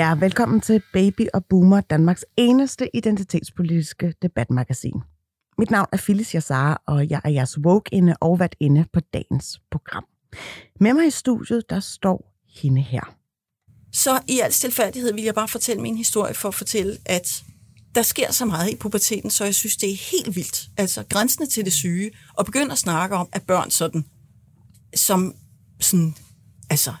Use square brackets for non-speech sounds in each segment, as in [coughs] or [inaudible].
Ja, velkommen til Baby og Boomer, Danmarks eneste identitetspolitiske debatmagasin. Mit navn er Phyllis Jassar, og jeg er jeres woke-inde og vært inde på dagens program. Med mig i studiet, der står hende her. Så i al stilfærdighed vil jeg bare fortælle min historie for at fortælle, at der sker så meget i puberteten, så jeg synes, det er helt vildt. Altså grænsende til det syge, og begynde at snakke om, at børn sådan, som sådan, altså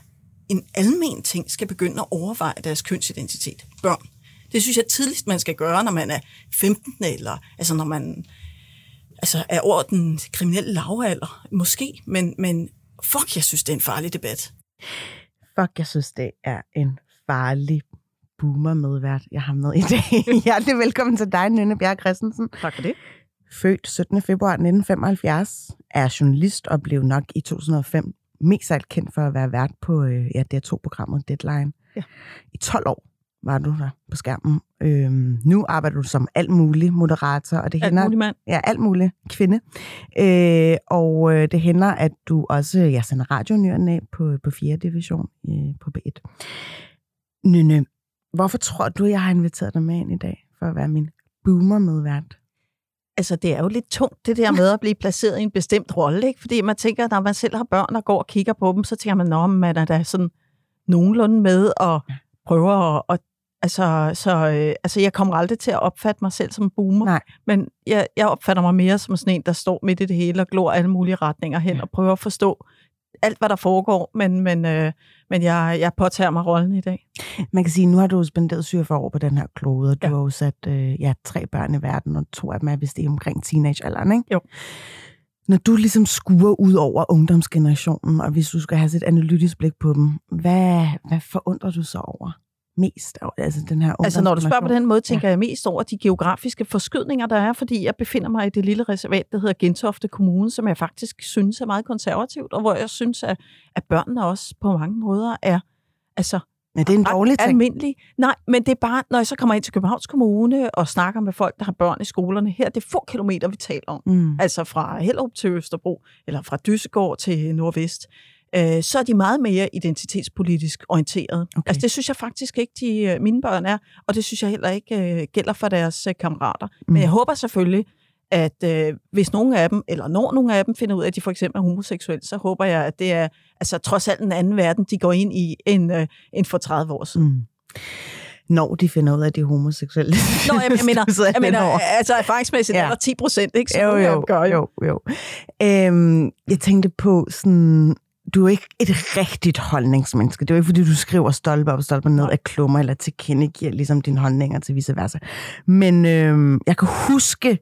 en almen ting, skal begynde at overveje deres kønsidentitet. Børn. Det synes jeg tidligst, man skal gøre, når man er 15, eller altså når man altså, er over den kriminelle lavalder, måske, men, men fuck, jeg synes, det er en farlig debat. Fuck, jeg synes, det er en farlig boomer-medvært, jeg har med i dag. [laughs] Hjertelig velkommen til dig, Nynne Bjerg Christensen. Tak for det. Født 17. februar 1975, er journalist og blev nok i 2005 mest alt kendt for at være vært på øh, ja, DR2-programmet Deadline. Ja. I 12 år var du der på skærmen. Øhm, nu arbejder du som alt mulig moderator. Og det Alt hænder, muligt mand. Ja, alt muligt kvinde. Øh, og øh, det hænder, at du også ja, sender radionyerne på, på 4. division øh, på B1. Nynne, hvorfor tror du, jeg har inviteret dig med ind i dag for at være min boomer-medvært? Altså, det er jo lidt tungt, det der med at blive placeret i en bestemt rolle, ikke? Fordi man tænker, når man selv har børn og går og kigger på dem, så tænker man, at man er da sådan nogenlunde med og prøver at... Og, altså, så, øh, altså, jeg kommer aldrig til at opfatte mig selv som boomer, Nej. men jeg, jeg opfatter mig mere som sådan en, der står midt i det hele og glor alle mulige retninger hen Ja. og prøver at forstå alt, hvad der foregår, men, men, øh, men jeg, jeg påtager mig rollen i dag. Man kan sige, nu har du spenderet 47 år på den her klode, og du Ja. har jo sat øh, ja, tre børn i verden, og to af dem er vist i omkring teenagealderen, ikke? Jo. Når du ligesom skuer ud over ungdomsgenerationen, og hvis du skal have et analytisk blik på dem, hvad, hvad forundrer du så over mest? Altså, den her Altså, når du spørger på den måde, tænker jeg mest over de geografiske forskydninger, der er, fordi jeg befinder mig i det lille reservat, der hedder Gentofte Kommune, som jeg faktisk synes er meget konservativt, og hvor jeg synes, at, at børnene også på mange måder er altså, Men det er en dårlig ting. almindelige. Nej, men det er bare, når jeg så kommer ind til Københavns Kommune og snakker med folk, der har børn i skolerne, her det er få kilometer, vi taler om. Mm. Altså fra Hellerup til Østerbro, eller fra Dyssegård til Nordvest, øh, så er de meget mere identitetspolitisk orienteret. Okay. Altså det synes jeg faktisk ikke, de, øh, mine børn er, og det synes jeg heller ikke øh, gælder for deres øh, kammerater. Mm. Men jeg håber selvfølgelig, at øh, hvis nogen af dem, eller når nogen af dem finder ud af, at de for eksempel er homoseksuelle, så håber jeg, at det er altså, trods alt en anden verden, de går ind i, end, øh, end for 30 år siden. Mm. Når de finder ud af, at de er homoseksuelle. Nå, jeg, jeg mener, [laughs] jeg mener altså erfaringsmæssigt Ja. er der 10 procent, ikke? Så jo, gør jo. jo, jo. Øhm, jeg tænkte på sådan, du er ikke et rigtigt holdningsmenneske. Det er jo ikke, fordi du skriver stolpe op og stolpe ned af klummer, eller tilkendegiver ligesom dine holdninger til vice versa. Men øhm, jeg kan huske,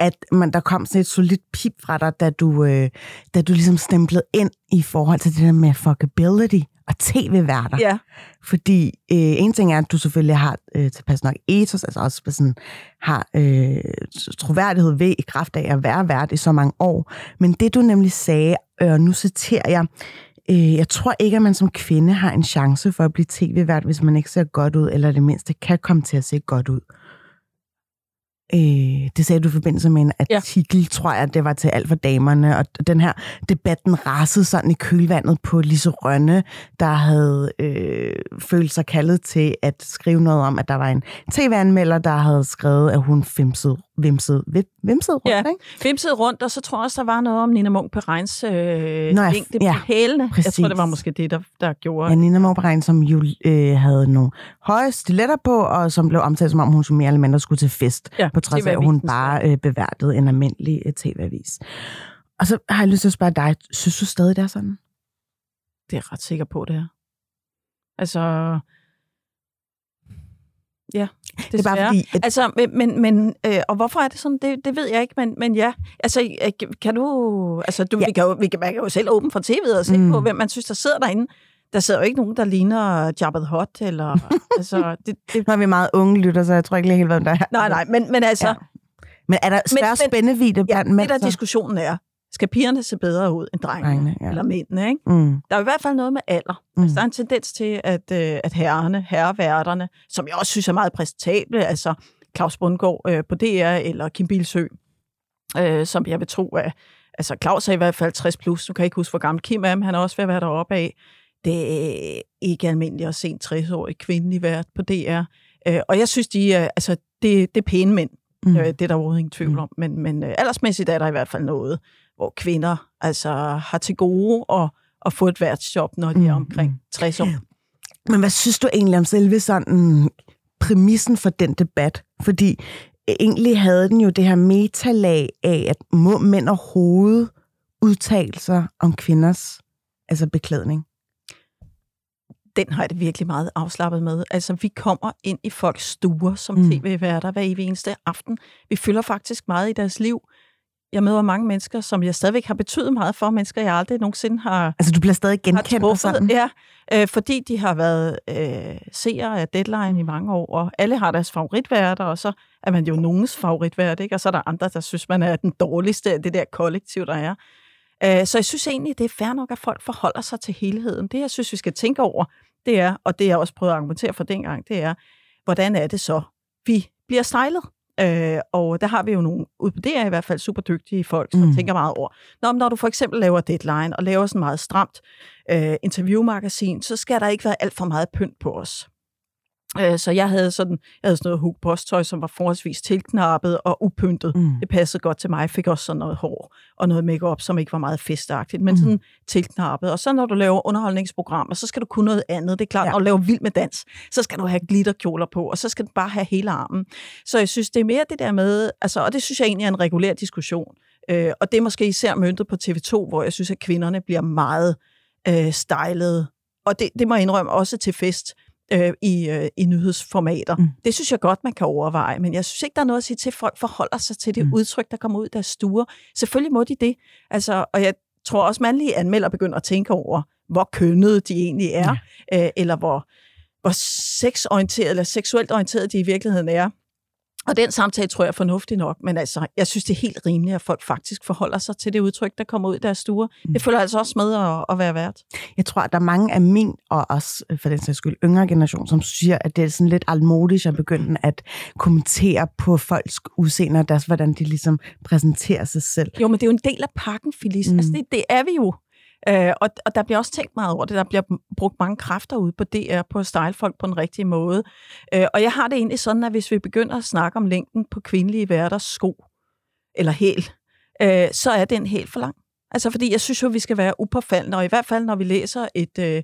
at man, der kom sådan et solidt pip fra dig, da du, øh, da du ligesom stemplede ind i forhold til det der med fuckability og tv-værter. Ja. Fordi øh, en ting er, at du selvfølgelig har øh, tilpas nok ethos, altså også sådan, har øh, troværdighed ved i kraft af at være vært i så mange år. Men det du nemlig sagde, øh, og nu citerer jeg, øh, jeg tror ikke, at man som kvinde har en chance for at blive tv-vært, hvis man ikke ser godt ud, eller det mindste kan komme til at se godt ud. Øh, det sagde du i forbindelse med en artikel, ja. tror jeg, det var til alt for damerne, og den her debatten rasede sådan i kølvandet på Lise Rønne, der havde øh, følt sig kaldet til at skrive noget om, at der var en tv-anmelder, der havde skrevet, at hun femsede, vimsede, vimsede rundt, Ja. ikke? Vimsede rundt, og så tror jeg også, der var noget om Nina Munk Perrins øh, Nå, længde ja, på hælene. Jeg præcis. tror, det var måske det, der, der gjorde. Ja, Nina Morberegn, som jo øh, havde nogle høje stiletter på, og som blev omtalt som om, hun så mere eller mindre skulle til fest, Ja, på trods af, at hun bare øh, beværtede en almindelig øh, tv-avis. Og så har jeg lyst til at spørge dig, synes du stadig, det er sådan? Det er jeg ret sikker på, det er. Altså... Ja, Det er bare fordi, at Altså, men, men, men øh, og hvorfor er det sådan, det, det ved jeg ikke, men, men ja, altså, øh, kan du, altså, du, Ja. ja. vi kan jo, vi kan, man kan jo selv åbne for tv'et og se Mm. på, hvem man synes, der sidder derinde. der sidder jo ikke nogen, der ligner Jabba the Hutt, eller... [laughs] altså, det, det, Nu er vi meget unge lytter, så jeg tror ikke lige helt, hvem der er. nej, nej, men, men altså... Ja. Men er der større men- spændevidde Ja, blandt mænd? det der så? diskussionen er, skal pigerne se bedre ud end drengene, Drengene, ja. eller mændene, ikke? Mm. Der er i hvert fald noget med alder. Mm. Altså, der er en tendens til, at, øh, at herrerne, herreværterne, som jeg også synes er meget præstable, altså Claus Bundgaard øh, på DR, eller Kim Bilsø, øh, som jeg vil tro er, altså Claus er i hvert fald 60 plus, nu kan jeg ikke huske, hvor gammel Kim er, men han er også ved at være deroppe af. Det er ikke almindeligt at se en 60-årig kvindelig vært på DR. Øh, og jeg synes, de er, altså, det, det er pæne mænd. Mm. Øh, det er der overhovedet ingen tvivl om. Men, men øh, aldersmæssigt er der i hvert fald noget, hvor kvinder altså, har til gode at, at få et værtsjob, når de er omkring 60 år. Men hvad synes du egentlig om selve sådan præmissen for den debat? Fordi egentlig havde den jo det her metalag af, at må mænd overhovedet udtale sig om kvinders altså beklædning. Den har jeg det virkelig meget afslappet med. Altså, vi kommer ind i folks stuer som Mm. tv-værter hver evig eneste aften. Vi fylder faktisk meget i deres liv. Jeg møder mange mennesker, som jeg stadigvæk har betydet meget for, mennesker jeg aldrig nogensinde har, Altså, du bliver stadig genkendt og sådan. Ja, øh, fordi de har været øh, seere af Deadline i mange år, og alle har deres favoritværter, og så er man jo nogens favoritvært, ikke? og så er der andre, der synes, man er den dårligste af det der kollektiv, der er. Øh, så jeg synes egentlig, det er fair nok, at folk forholder sig til helheden. Det, jeg synes, vi skal tænke over, det er, og det jeg også prøvede at argumentere for dengang, det er, hvordan er det så, vi bliver stylet? Øh, og der har vi jo nogle, ude på det er i hvert fald super dygtige folk, som Mm. mm. tænker meget over. Når, når du for eksempel laver deadline og laver sådan meget stramt øh, interviewmagasin, så skal der ikke være alt for meget pynt på os. Øh, så jeg havde sådan, jeg havde sådan noget hook posttøj, som var forholdsvis tilknappet og upyntet. Mm. Det passede godt til mig. Jeg fik også sådan noget hår og noget makeup, som ikke var meget festagtigt, men Mhm. sådan tilknappet. Og så når du laver underholdningsprogrammer, så skal du kunne noget andet. Det er klart, ja. når du laver vild med dans, så skal du have glitterkjoler på, og så skal du bare have hele armen. Så jeg synes, det er mere det der med, altså, og det synes jeg egentlig er en regulær diskussion. Øh, og det er måske især møntet på TV2, hvor jeg synes, at kvinderne bliver meget øh, stylet. Og det, det må jeg indrømme også til fest øh, i, øh, i nyhedsformater. Mm. Det synes jeg godt, man kan overveje, men jeg synes ikke, der er noget at sige til, at folk forholder sig til det Mm. mm. udtryk, der kommer ud af deres stuer. Selvfølgelig må de det. Altså, og jeg tror også, mandlige anmelder begynder at tænke over, hvor kønnede de egentlig er, ja. øh, eller hvor, hvor sexorienteret eller seksuelt orienteret de i virkeligheden er. Og den samtale tror jeg er fornuftig nok, men altså, jeg synes, det er helt rimeligt, at folk faktisk forholder sig til det udtryk, der kommer ud af deres stuer. Mm. Det følger altså også med at, at være værd. Jeg tror, at der er mange af min, og også øh, for den sags skyld yngre generation, som siger, at det er sådan lidt altmodisk at begynde at kommentere på folks udseende og deres, hvordan de ligesom præsenterer sig selv. Jo, men det er jo en del af pakken, Felice. Mm. Mm. Altså, det, det er vi jo. Øh, og, og der bliver også tænkt meget over det. Der bliver brugt mange kræfter ud på DR på at style folk på den rigtige måde. Øh, og jeg har det egentlig sådan, at hvis vi begynder at snakke om længden på kvindelige værters sko, eller hæl, øh, så er den helt for lang. Altså, fordi jeg synes jo, vi skal være upåfaldende, og i hvert fald, når vi læser et, øh,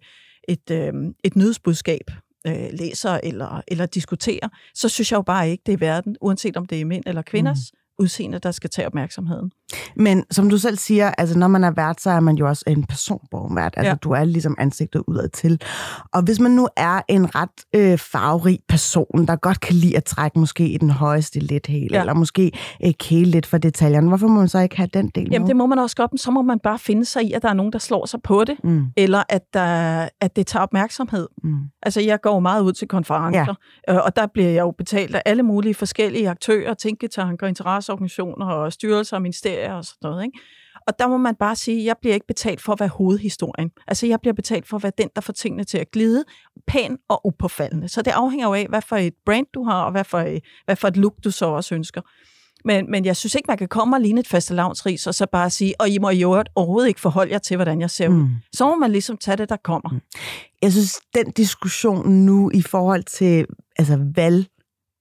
et, øh, et nyhedsbudskab, øh, læser eller, eller diskuterer, så synes jeg jo bare ikke, det er verden, uanset om det er mænd eller kvinders mm. udseende, der skal tage opmærksomheden. Men som du selv siger, altså når man er vært, så er man jo også en personborgvært. Altså Ja. du er ligesom ansigtet udad til. Og hvis man nu er en ret øh, farverig person, der godt kan lide at trække måske i den højeste lidt hæl, ja. Eller måske øh, kæle lidt for detaljerne, hvorfor må man så ikke have den del Jamen, med? det må man også godt, men så må man bare finde sig i, at der er nogen, der slår sig på det, Mm, eller at, der, at det tager opmærksomhed. mm. Altså, jeg går meget ud til konferencer, ja. og der bliver jeg jo betalt af alle mulige forskellige aktører, tænketanker, interesseorganisationer og styrelser og ministerier og sådan noget, ikke? Og der må man bare sige, at jeg bliver ikke betalt for at være hovedhistorien. Altså, jeg bliver betalt for at være den, der får tingene til at glide, pæn og upåfaldende. Så det afhænger jo af, hvad for et brand du har, og hvad for, et, hvad for et look du så også ønsker. Men, men jeg synes ikke, man kan komme og ligne et fastelavnsris, og så bare sige, og I må i øvrigt overhovedet ikke forholde jer til, hvordan jeg ser ud. Mm. Så må man ligesom tage det, der kommer. Jeg synes, den diskussion nu i forhold til altså valg,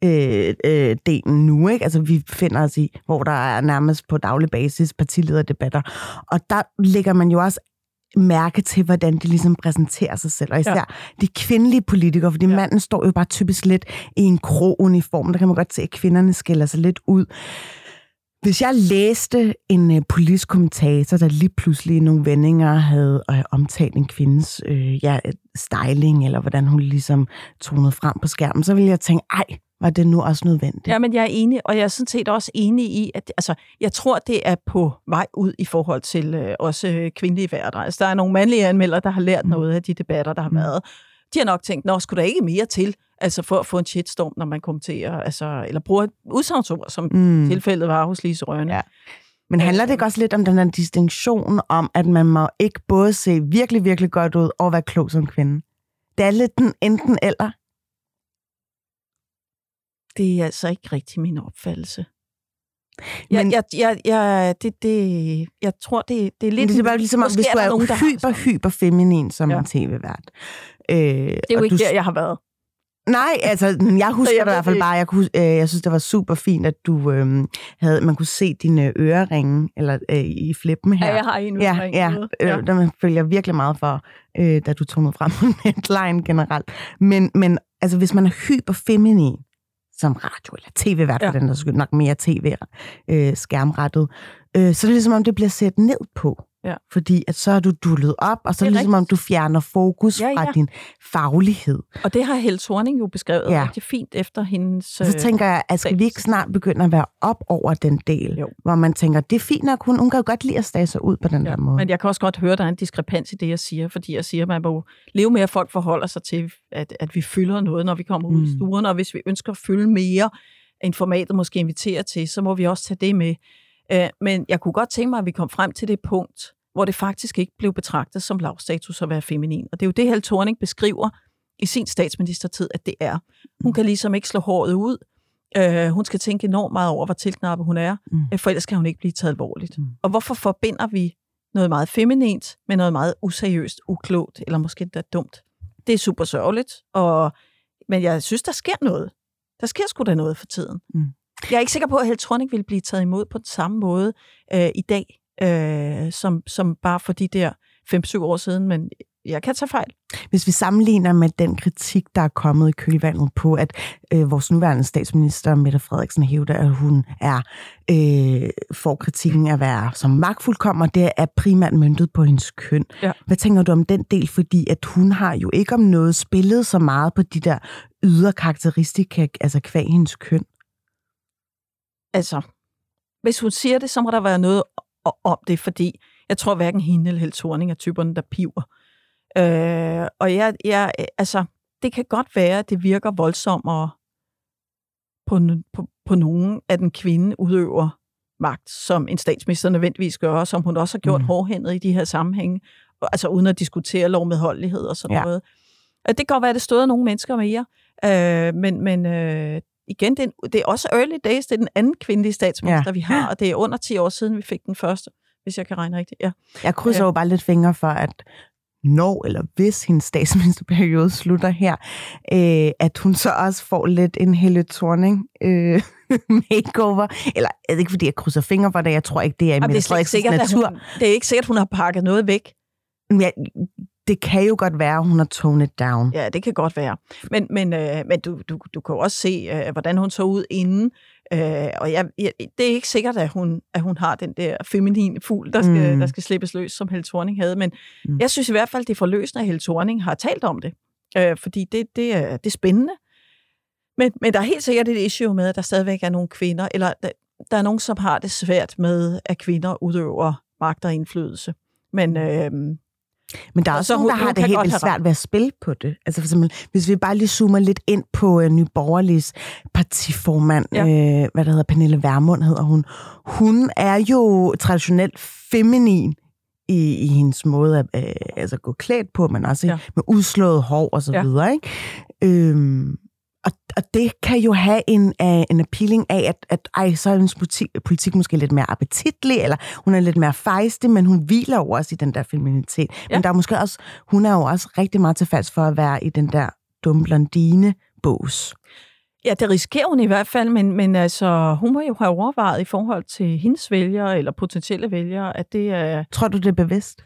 øh, øh, delen nu, ikke? Altså, vi finder os i, hvor der er nærmest på daglig basis partilederdebatter. Og der lægger man jo også mærke til, hvordan de ligesom præsenterer sig selv. Og især ja. de kvindelige politikere, fordi ja. Manden står jo bare typisk lidt i en grå uniform. Der kan man godt se, at kvinderne skiller sig lidt ud. Hvis jeg læste en øh, politisk kommentator, der lige pludselig i nogle vendinger havde øh, omtalt en kvindes øh, ja, styling, eller hvordan hun ligesom tonede frem på skærmen, så ville jeg tænke, ej, var det nu også nødvendigt? Ja, men jeg er enig, og jeg er sådan set også enig i, at altså, jeg tror, det er på vej ud i forhold til øh, også øh, kvindelige værter. Altså, der er nogle mandlige anmeldere, der har lært mm. noget af de debatter, der har mm. været. De har nok tænkt, nå, skulle der ikke mere til, altså for at få en shitstorm, når man kommenterer, altså, eller bruger et udsagnsord, som mm. tilfældet var hos Lise Rønne. Ja. Men handler det ikke også lidt om den her distinktion om, at man må ikke både se virkelig, virkelig godt ud og være klog som kvinde? Det er lidt den enten eller. Det er altså ikke rigtig min opfattelse. Jeg, Men, jeg, jeg, jeg, det, det, jeg tror, det, det er lidt... Det er bare ligesom, hvis du er, er nogen, hyper, hyper feminin som ja. en tv-vært. Øh, det er jo ikke du, der, jeg har været. Nej, altså, jeg husker jeg det i hvert fald bare. Jeg, kunne, øh, jeg synes, det var super fint, at du øh, havde, man kunne se dine øreringe eller, øh, i flippen her. Ja, jeg har en ørering. Ja, ja, øh, der man følger virkelig meget for, øh, da du tog noget frem på [laughs] Netline generelt. Men, men altså, hvis man er hyper feminin, som radio eller tv-vært, ja. for den der skyld nok mere tv-skærmrettet, øh, øh, så er det ligesom om, det bliver sat ned på. Ja. Fordi at så er du dullet op, og så er det ligesom rigtigt. om, du fjerner fokus ja, ja. fra din faglighed. Og det har Helle Thorning jo beskrevet ja. rigtig fint efter hendes... Så øh, tænker jeg, at skal vi ikke snart begynde at være op over den del, jo. hvor man tænker, det er fint nok, hun, hun kan jo godt lide at stage sig ud på den ja. der måde. Men jeg kan også godt høre, at der er en diskrepans i det, jeg siger, fordi jeg siger, at man må leve med, at folk forholder sig til, at, at vi fylder noget, når vi kommer ud mm. i stuerne, og hvis vi ønsker at fylde mere, end formatet måske inviterer til, så må vi også tage det med. Øh, men jeg kunne godt tænke mig, at vi kom frem til det punkt, hvor det faktisk ikke blev betragtet som lavstatus at være feminin. Og det er jo det, Helle Thorning beskriver i sin statsministertid, at det er. Hun mm. kan ligesom ikke slå håret ud. Øh, hun skal tænke enormt meget over, hvor tilknappet hun er, mm. Øh, for ellers kan hun ikke blive taget alvorligt. Mm. Og hvorfor forbinder vi noget meget feminint med noget meget useriøst, uklogt, eller måske endda dumt? Det er super sørgeligt, og, men jeg synes, der sker noget. Der sker sgu da noget for tiden. Mm. Jeg er ikke sikker på, at Helle Thorning ville blive taget imod på den samme måde øh, i dag, øh, som, som bare for de der 5-7 år siden, men jeg kan tage fejl. Hvis vi sammenligner med den kritik, der er kommet i kølvandet på, at øh, vores nuværende statsminister, Mette Frederiksen, hævder, at hun er øh, for kritikken at være som magtfuldkommer, det er primært myndet på hendes køn. Ja. Hvad tænker du om den del? Fordi at hun har jo ikke om noget spillet så meget på de der ydre karakteristika, altså kvæg hendes køn. Altså, hvis hun siger det, så må der være noget om det, fordi jeg tror hverken hende eller Held Thorning er typerne, der piver. Øh, og jeg, jeg, altså, det kan godt være, at det virker voldsommere på, på, på nogen, at en kvinde udøver magt, som en statsminister nødvendigvis gør, som hun også har gjort mm. hårdhændet i de her sammenhænge, altså uden at diskutere lovmedholdelighed og sådan ja. noget. Det kan godt være, at det støder nogle mennesker mere, øh, men, men øh, igen, det er, det er også early days, det er den anden kvindelige statsminister, ja. vi har, og det er under 10 år siden, vi fik den første, hvis jeg kan regne rigtigt. Ja. Jeg krydser ja. jo bare lidt fingre for, at når eller hvis hendes statsministerperiode slutter her, øh, at hun så også får lidt en Helle Thorning øh, [laughs] makeover. Eller er det ikke, fordi jeg krydser fingre for det, jeg tror ikke, det er i Mette Frederiksens natur. Hun, det er ikke sikkert, hun har pakket noget væk. Ja, det kan jo godt være, at hun har toned it down. Ja, det kan godt være. Men, men, øh, men du, du, du kan jo også se, øh, hvordan hun så ud inden. Øh, og jeg, jeg, det er ikke sikkert, at hun, at hun har den der feminine fugl, der skal, mm. der skal slippes løs, som Helle Thorning havde. Men mm. jeg synes i hvert fald, det er forløsende, at Helle Thorning har talt om det. Øh, fordi det, det, er, det er spændende. Men, men der er helt sikkert et issue med, at der stadigvæk er nogle kvinder, eller der, der er nogen, som har det svært med, at kvinder udøver magt og indflydelse. Men, øh, men der er også nogen, der har det helt vildt svært ved at spille på det. Altså for eksempel, hvis vi bare lige zoomer lidt ind på uh, Ny Borgerligs partiformand, ja. øh, hvad der hedder, Pernille Vermund hedder hun. Hun er jo traditionelt feminin i, i hendes måde at øh, altså gå klædt på, men også ja. med udslået hår og så ja. videre. Ikke? Øhm, og, og det kan jo have en, uh, en appealing af, at, at ej, så er hendes politik, politik måske lidt mere appetitlig, eller hun er lidt mere fejstig, men hun hviler jo også i den der feminitet. Ja. Men der er måske også, hun er jo også rigtig meget tilfalds for at være i den der dumme blondine-bås. Ja, det risikerer hun i hvert fald, men, men altså, hun må jo have overvejet i forhold til hendes vælgere, eller potentielle vælgere, at det er... Tror du, det er bevidst?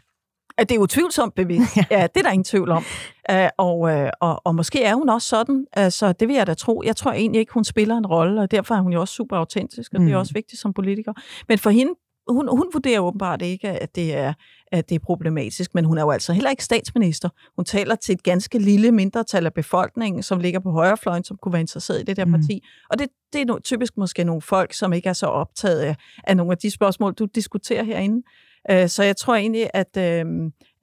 At det er utvivlsomt bevidst. [laughs] ja. det er der ingen tvivl om. Uh, og, uh, og, og måske er hun også sådan, altså det vil jeg da tro. Jeg tror egentlig ikke, hun spiller en rolle, og derfor er hun jo også super autentisk, og mm. det er mm. også vigtigt som politiker. Men for hende hun, hun vurderer åbenbart ikke, at det, er, at det er problematisk, men hun er jo altså heller ikke statsminister. Hun taler til et ganske lille mindretal af befolkningen, som ligger på højrefløjen, som kunne være interesseret i det der mm. parti. Og det, det er no, typisk måske nogle folk, som ikke er så optaget af, af nogle af de spørgsmål, du diskuterer herinde. Øh, så jeg tror egentlig, at, øh,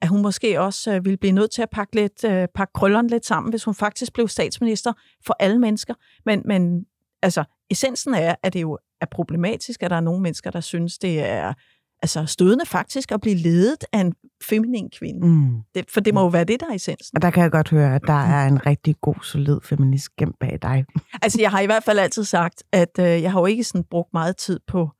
at hun måske også øh, ville blive nødt til at pakke, lidt, øh, pakke krøllerne lidt sammen, hvis hun faktisk blev statsminister for alle mennesker. Men, men altså, essensen er, at det jo er problematisk, at der er nogle mennesker, der synes, det er altså stødende faktisk at blive ledet af en feminin kvinde. Mm. Det, for det må jo være det, der er essensen. Og der kan jeg godt høre, at der er en rigtig god, solid feminist gemt bag dig. altså, jeg har i hvert fald altid sagt, at øh, jeg har jo ikke sådan brugt meget tid på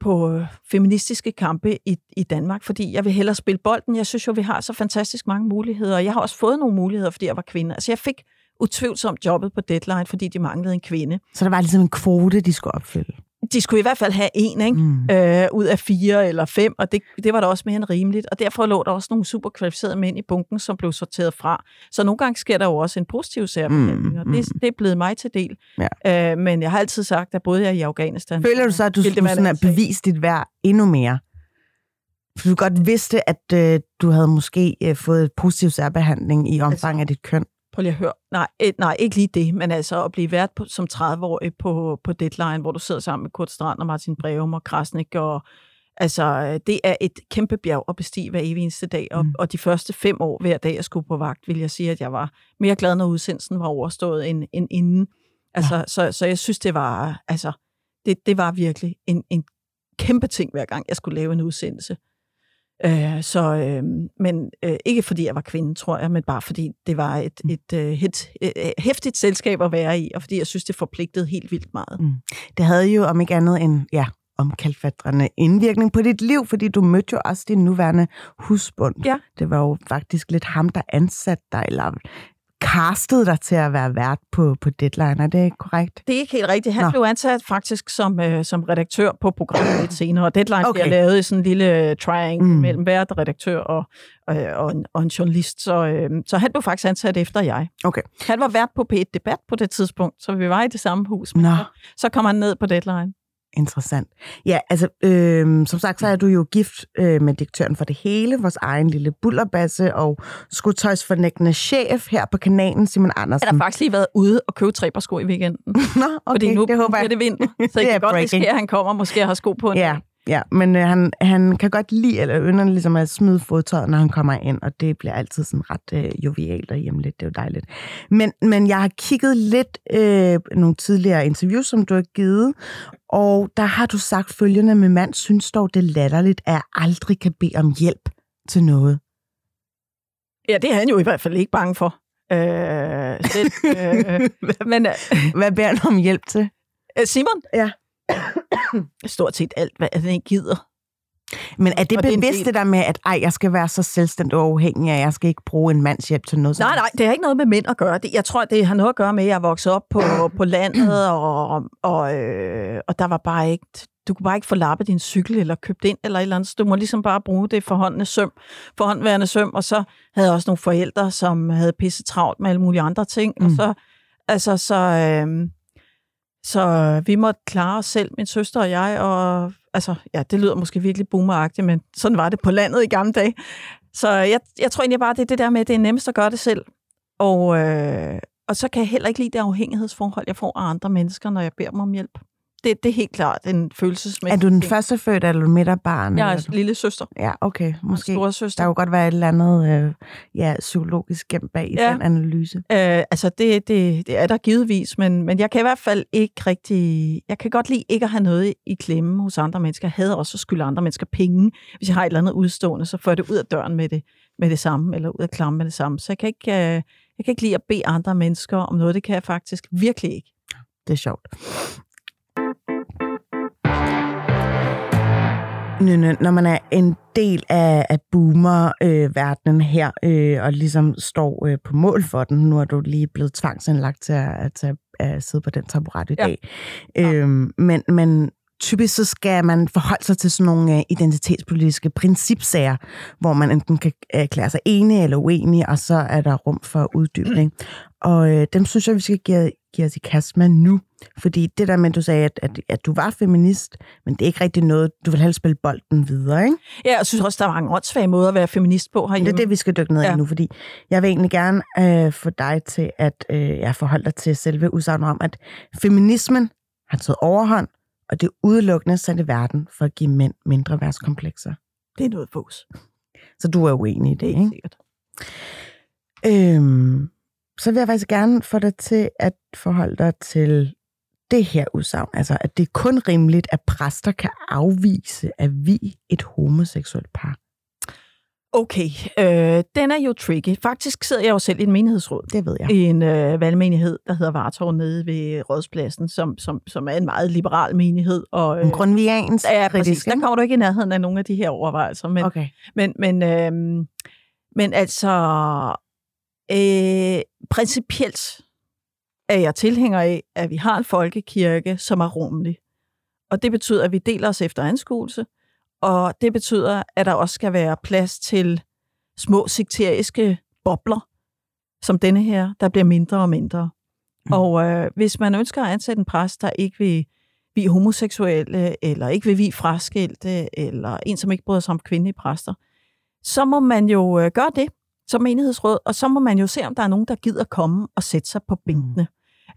på øh, feministiske kampe i, i Danmark, fordi jeg vil hellere spille bolden. Jeg synes jo, vi har så fantastisk mange muligheder, og jeg har også fået nogle muligheder, fordi jeg var kvinde. Altså, jeg fik utvivlsomt jobbet på Deadline, fordi de manglede en kvinde. Så der var ligesom en kvote, de skulle opfylde? De skulle i hvert fald have en ikke? Mm. Øh, ud af fire eller fem, og det, det var da også mere end rimeligt. Og derfor lå der også nogle super kvalificerede mænd i bunken, som blev sorteret fra. Så nogle gange sker der jo også en positiv særbehandling, mm. og det, det er blevet mig til del. Ja. Øh, men jeg har altid sagt, at både jeg i Afghanistan... Føler du så, at du skulle sådan at bevise dit værd endnu mere? For du godt vidste, at øh, du havde måske øh, fået et positiv særbehandling i omfang altså, af dit køn. Prøv lige at høre. Nej, et, nej, ikke lige det, men altså at blive vært på, som 30-årig på, på Deadline, hvor du sidder sammen med Kurt Strand og Martin Breum og Krasnik, og altså, det er et kæmpe bjerg at bestige hver evig eneste dag, og, mm. og de første fem år hver dag, jeg skulle på vagt, vil jeg sige, at jeg var mere glad, når udsendelsen var overstået, end, end inden. Altså, ja. så, så jeg synes, det var, altså, det, det var virkelig en, en kæmpe ting, hver gang jeg skulle lave en udsendelse. Øh, så, øh, men øh, ikke fordi jeg var kvinde, tror jeg, men bare fordi det var et, mm. et, et, et, et hæftigt selskab at være i, og fordi jeg synes, det forpligtede helt vildt meget. Mm. Det havde jo om ikke andet end, ja, om kalfatrende indvirkning på dit liv, fordi du mødte jo også din nuværende husbund. Ja. Det var jo faktisk lidt ham, der ansatte dig, eller castet dig til at være vært på, på Deadline. Er det korrekt? Det er ikke helt rigtigt. Han Nå. blev ansat faktisk som, øh, som redaktør på programmet lidt senere, og Deadline okay. bliver lavet i sådan en lille triangle mm. mellem vært, redaktør og, og, og, en, og en journalist. Så, øh, så han blev faktisk ansat efter jeg. Okay. Han var vært på P1 Debat på det tidspunkt, så vi var i det samme hus. Nå. Så, så kom han ned på Deadline. Interessant. Ja, altså, øh, som sagt, så er du jo gift øh, med direktøren for det hele, vores egen lille bullerbasse og skotøjsfornægtende chef her på kanalen, Simon Andersen. Jeg har faktisk lige været ude og købe tre par sko i weekenden. [laughs] Nå, okay, fordi nu det håber jeg. det vinter, så det [laughs] kan godt risikere, at han kommer måske har sko på en Ja, Ja, men øh, han, han kan godt lide, eller ynder ligesom at smide fodtøjet, når han kommer ind, og det bliver altid sådan ret øh, jovialt og hjemligt. Det er jo dejligt. Men, men jeg har kigget lidt øh, nogle tidligere interviews, som du har givet, og der har du sagt følgende, med mand synes dog det latterligt, at jeg aldrig kan bede om hjælp til noget. Ja, det er han jo i hvert fald ikke bange for. Øh, selv, [laughs] øh, men, øh, Hvad beder han om hjælp til? Øh, Simon? Ja. Stort set alt, hvad ikke gider. Men er det og bevidst det, det der med, at ej, jeg skal være så selvstændig og uafhængig, at jeg skal ikke bruge en mands hjælp til noget? Nej, nej, det har ikke noget med mænd at gøre. Det, jeg tror, det har noget at gøre med, at jeg vokset op på, på landet, [clears throat] og, og, øh, og der var bare ikke... Du kunne bare ikke få lappet din cykel eller købt ind eller et eller andet. Du må ligesom bare bruge det forhåndende søm, forhåndværende søm. Og så havde jeg også nogle forældre, som havde pisse travlt med alle mulige andre ting. Mm. Og så, altså, så, øh, så øh, vi måtte klare os selv, min søster og jeg, og altså, ja, det lyder måske virkelig boomeragtigt, men sådan var det på landet i gamle dage. Så øh, jeg, jeg tror egentlig bare, det er det der med, at det er nemmest at gøre det selv. Og, øh, og så kan jeg heller ikke lide det afhængighedsforhold, jeg får af andre mennesker, når jeg beder dem om hjælp det, det er helt klart en følelsesmæssig Er du den første født, eller er du midterbarn? Jeg er lille søster. Ja, okay. Måske. Store søster. Der kunne godt være et eller andet øh, ja, psykologisk gemt bag ja. den analyse. Øh, altså, det, det, det er der givetvis, men, men jeg kan i hvert fald ikke rigtig... Jeg kan godt lide ikke at have noget i klemme hos andre mennesker. Jeg hader også at skylde andre mennesker penge. Hvis jeg har et eller andet udstående, så får jeg det ud af døren med det, med det samme, eller ud af klammen med det samme. Så jeg kan ikke... Øh, jeg kan ikke lide at bede andre mennesker om noget. Det kan jeg faktisk virkelig ikke. Det er sjovt. Når man er en del af, af boomer-verdenen øh, her, øh, og ligesom står øh, på mål for den, nu er du lige blevet tvangsindlagt til at, at, at, at sidde på den taburet i dag. Ja. Øhm, men, men typisk så skal man forholde sig til sådan nogle øh, identitetspolitiske principsager, hvor man enten kan erklære sig enig eller uenig, og så er der rum for uddybning. Og øh, dem synes jeg, vi skal give, give os i kast med nu. Fordi det der med, at du sagde, at, at, at du var feminist, men det er ikke rigtig noget, du vil helst spille bolden videre, ikke? Ja, jeg synes også, der er mange åndssvage måder at være feminist på herhjemme. Det er det, vi skal dykke ned ja. i nu, fordi jeg vil egentlig gerne øh, få dig til at øh, jeg forholde dig til selve udsagnet om, at feminismen har taget overhånd, og det er udelukkende sat i verden for at give mænd mindre værtskomplekser. Det er noget fos. Så du er uenig i det, ikke? Sikkert. Øhm, så vil jeg faktisk gerne få dig til at forholde dig til det her udsagn. Altså, at det er kun rimeligt, at præster kan afvise at vi et homoseksuelt par. Okay, øh, den er jo tricky. Faktisk sidder jeg jo selv i en menighedsråd. Det ved jeg. I en øh, valgmenighed, der hedder Vartov nede ved Rådspladsen, som, som, som er en meget liberal menighed. Og, En grundviansk Ja, præcis. Der kommer du ikke i nærheden af nogle af de her overvejelser. Men, Okay. men, men, øh, men altså, øh, principielt er jeg tilhænger af, at vi har en folkekirke, som er rummelig. Og det betyder, at vi deler os efter anskuelse, og det betyder, at der også skal være plads til små sekteriske bobler, som denne her, der bliver mindre og mindre. Mm. Og øh, hvis man ønsker at ansætte en præst, der ikke vil vi homoseksuelle, eller ikke vil vi fraskilte, eller en, som ikke bryder sig om kvindelige præster, så må man jo øh, gøre det som menighedsråd, og så må man jo se, om der er nogen, der gider komme og sætte sig på bænkene.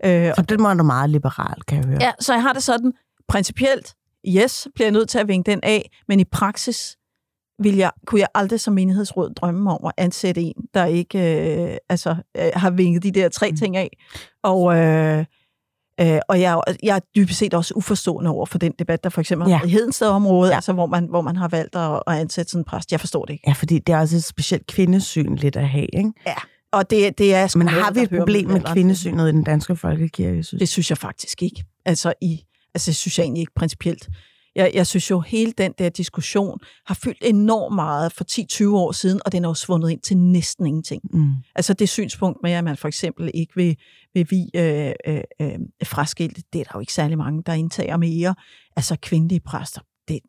Mm. Øh, Så det må du meget liberal, kan jeg høre. Ja, så jeg har det sådan, principielt, yes, bliver jeg nødt til at vinke den af, men i praksis vil jeg, kunne jeg aldrig som menighedsråd drømme om at ansætte en, der ikke øh, altså, øh, har vinket de der tre Mm. ting af. Og, øh, øh, og jeg, er- jeg er dybest set også uforstående over for den debat, der for eksempel Ja. ja. i Hedensted-området, Ja. ja. altså, hvor, man, hvor man har valgt at, at ansætte sådan en præst. Jeg forstår det ikke. Ja, fordi det er også et specielt kvindesyn lidt at have, ikke? Og det, det er Men har vi et problem med kvindesynet i den danske folkekirke, synes Det synes jeg faktisk ikke. Altså, i, altså det synes jeg egentlig ikke principielt. Jeg, jeg synes jo, hele den der diskussion har fyldt enormt meget for 10-20 år siden, og den er jo svundet ind til næsten ingenting. Mm. Altså det synspunkt med, at man for eksempel ikke vil, vil vi øh, øh, øh, fraskilte, det er der jo ikke særlig mange, der indtager mere. Altså kvindelige præster. Det,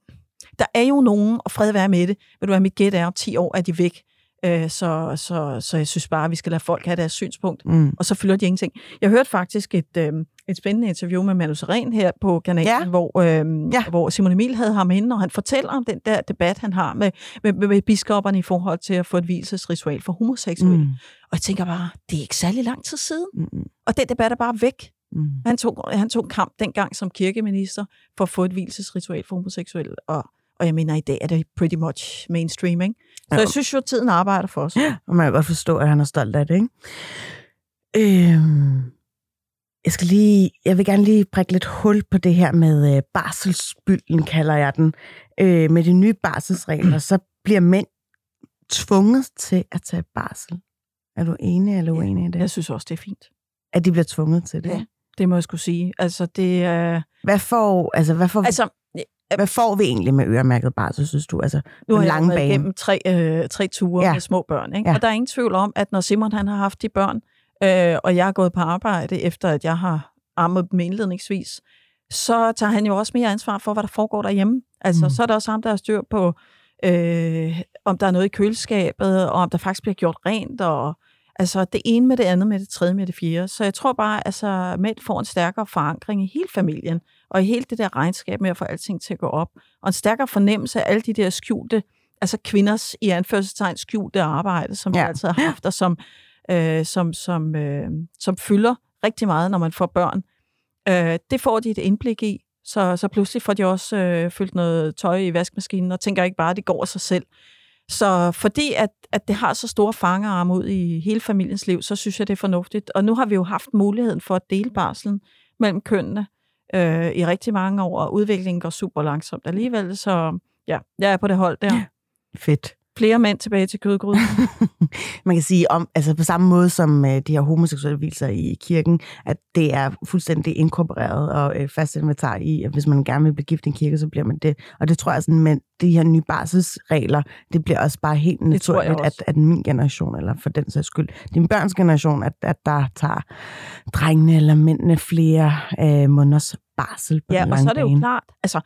der er jo nogen, og fred være med det, vil du være mit gæt er, om 10 år er de væk. Øh, så, så, så jeg synes bare, at vi skal lade folk have deres synspunkt Mm. og så fylder de ingenting. Jeg hørte faktisk et, øh, et spændende interview med Manu Seren her på kanalen, Ja. hvor, øh, Ja. hvor Simon Emil havde ham inde, og han fortæller om den der debat, han har med, med, med, med biskopperne i forhold til at få et hvilesesritual for homoseksuelle. Mm. Og jeg tænker bare, det er ikke særlig lang tid siden, Mm. og den debat er bare væk. Mm. Han tog, han tog kamp dengang som kirkeminister for at få et hvilesesritual for homoseksuelle, og, og jeg mener, i dag er det pretty much mainstream, ikke? Så jeg synes jo, at tiden arbejder for os. Og man kan godt forstå, at han er stolt af det, ikke? Øhm, jeg skal lige, jeg vil gerne lige prikke lidt hul på det her med øh, barselsbylden, kalder jeg den. Øh, med de nye barselsregler, så bliver mænd tvunget til at tage barsel. Er du enig eller uenig i det? Jeg synes også, det er fint. At de bliver tvunget til det? Ja. Det må jeg skulle sige. Altså, det er... Hvad får, altså, hvad får, Altså, hvad får vi egentlig med øremærket barsel, synes du? Altså, nu har jeg lange været bane. igennem tre, øh, tre ture Ja. med små børn, ikke? Ja. og der er ingen tvivl om, at når Simon han har haft de børn, øh, og jeg er gået på arbejde, efter at jeg har ammet dem indledningsvis, så tager han jo også mere ansvar for, hvad der foregår derhjemme. Altså, Mm. mm. så er der også ham, der har styr på, øh, om der er noget i køleskabet, og om der faktisk bliver gjort rent, og altså det ene med det andet, med det tredje med det fjerde. Så jeg tror bare, altså mænd får en stærkere forankring i hele familien, og i hele det der regnskab med at få alting til at gå op, og en stærkere fornemmelse af alle de der skjulte, altså kvinders i anførselstegn skjulte arbejde, som ja. De altid har haft, og som, øh, som, som, øh, som fylder rigtig meget, når man får børn. Øh, det får de et indblik i, så, så pludselig får de også øh, fyldt noget tøj i vaskemaskinen, og tænker ikke bare, at det går af sig selv. Så fordi at, at det har så store fangearme ud i hele familiens liv, så synes jeg, det er fornuftigt. Og nu har vi jo haft muligheden for at dele barslen mellem kønnene øh, i rigtig mange år, og udviklingen går super langsomt alligevel, så ja, jeg er på det hold der. Fedt. Flere mænd tilbage til kødgryden. [laughs] Man kan sige om, altså på samme måde som øh, de her homoseksuelle hvilser i kirken, at det er fuldstændig inkorporeret og øh, fast inventar i, at hvis man gerne vil blive gift i en kirke, så bliver man det. Og det tror jeg sådan, med de her nye barselsregler, det bliver også bare helt naturligt, at, at min generation, eller for den sags skyld, din børns generation, at, at der tager drengene eller mændene flere øh, måneders barsel på Ja, og så er det jo bane. klart, altså,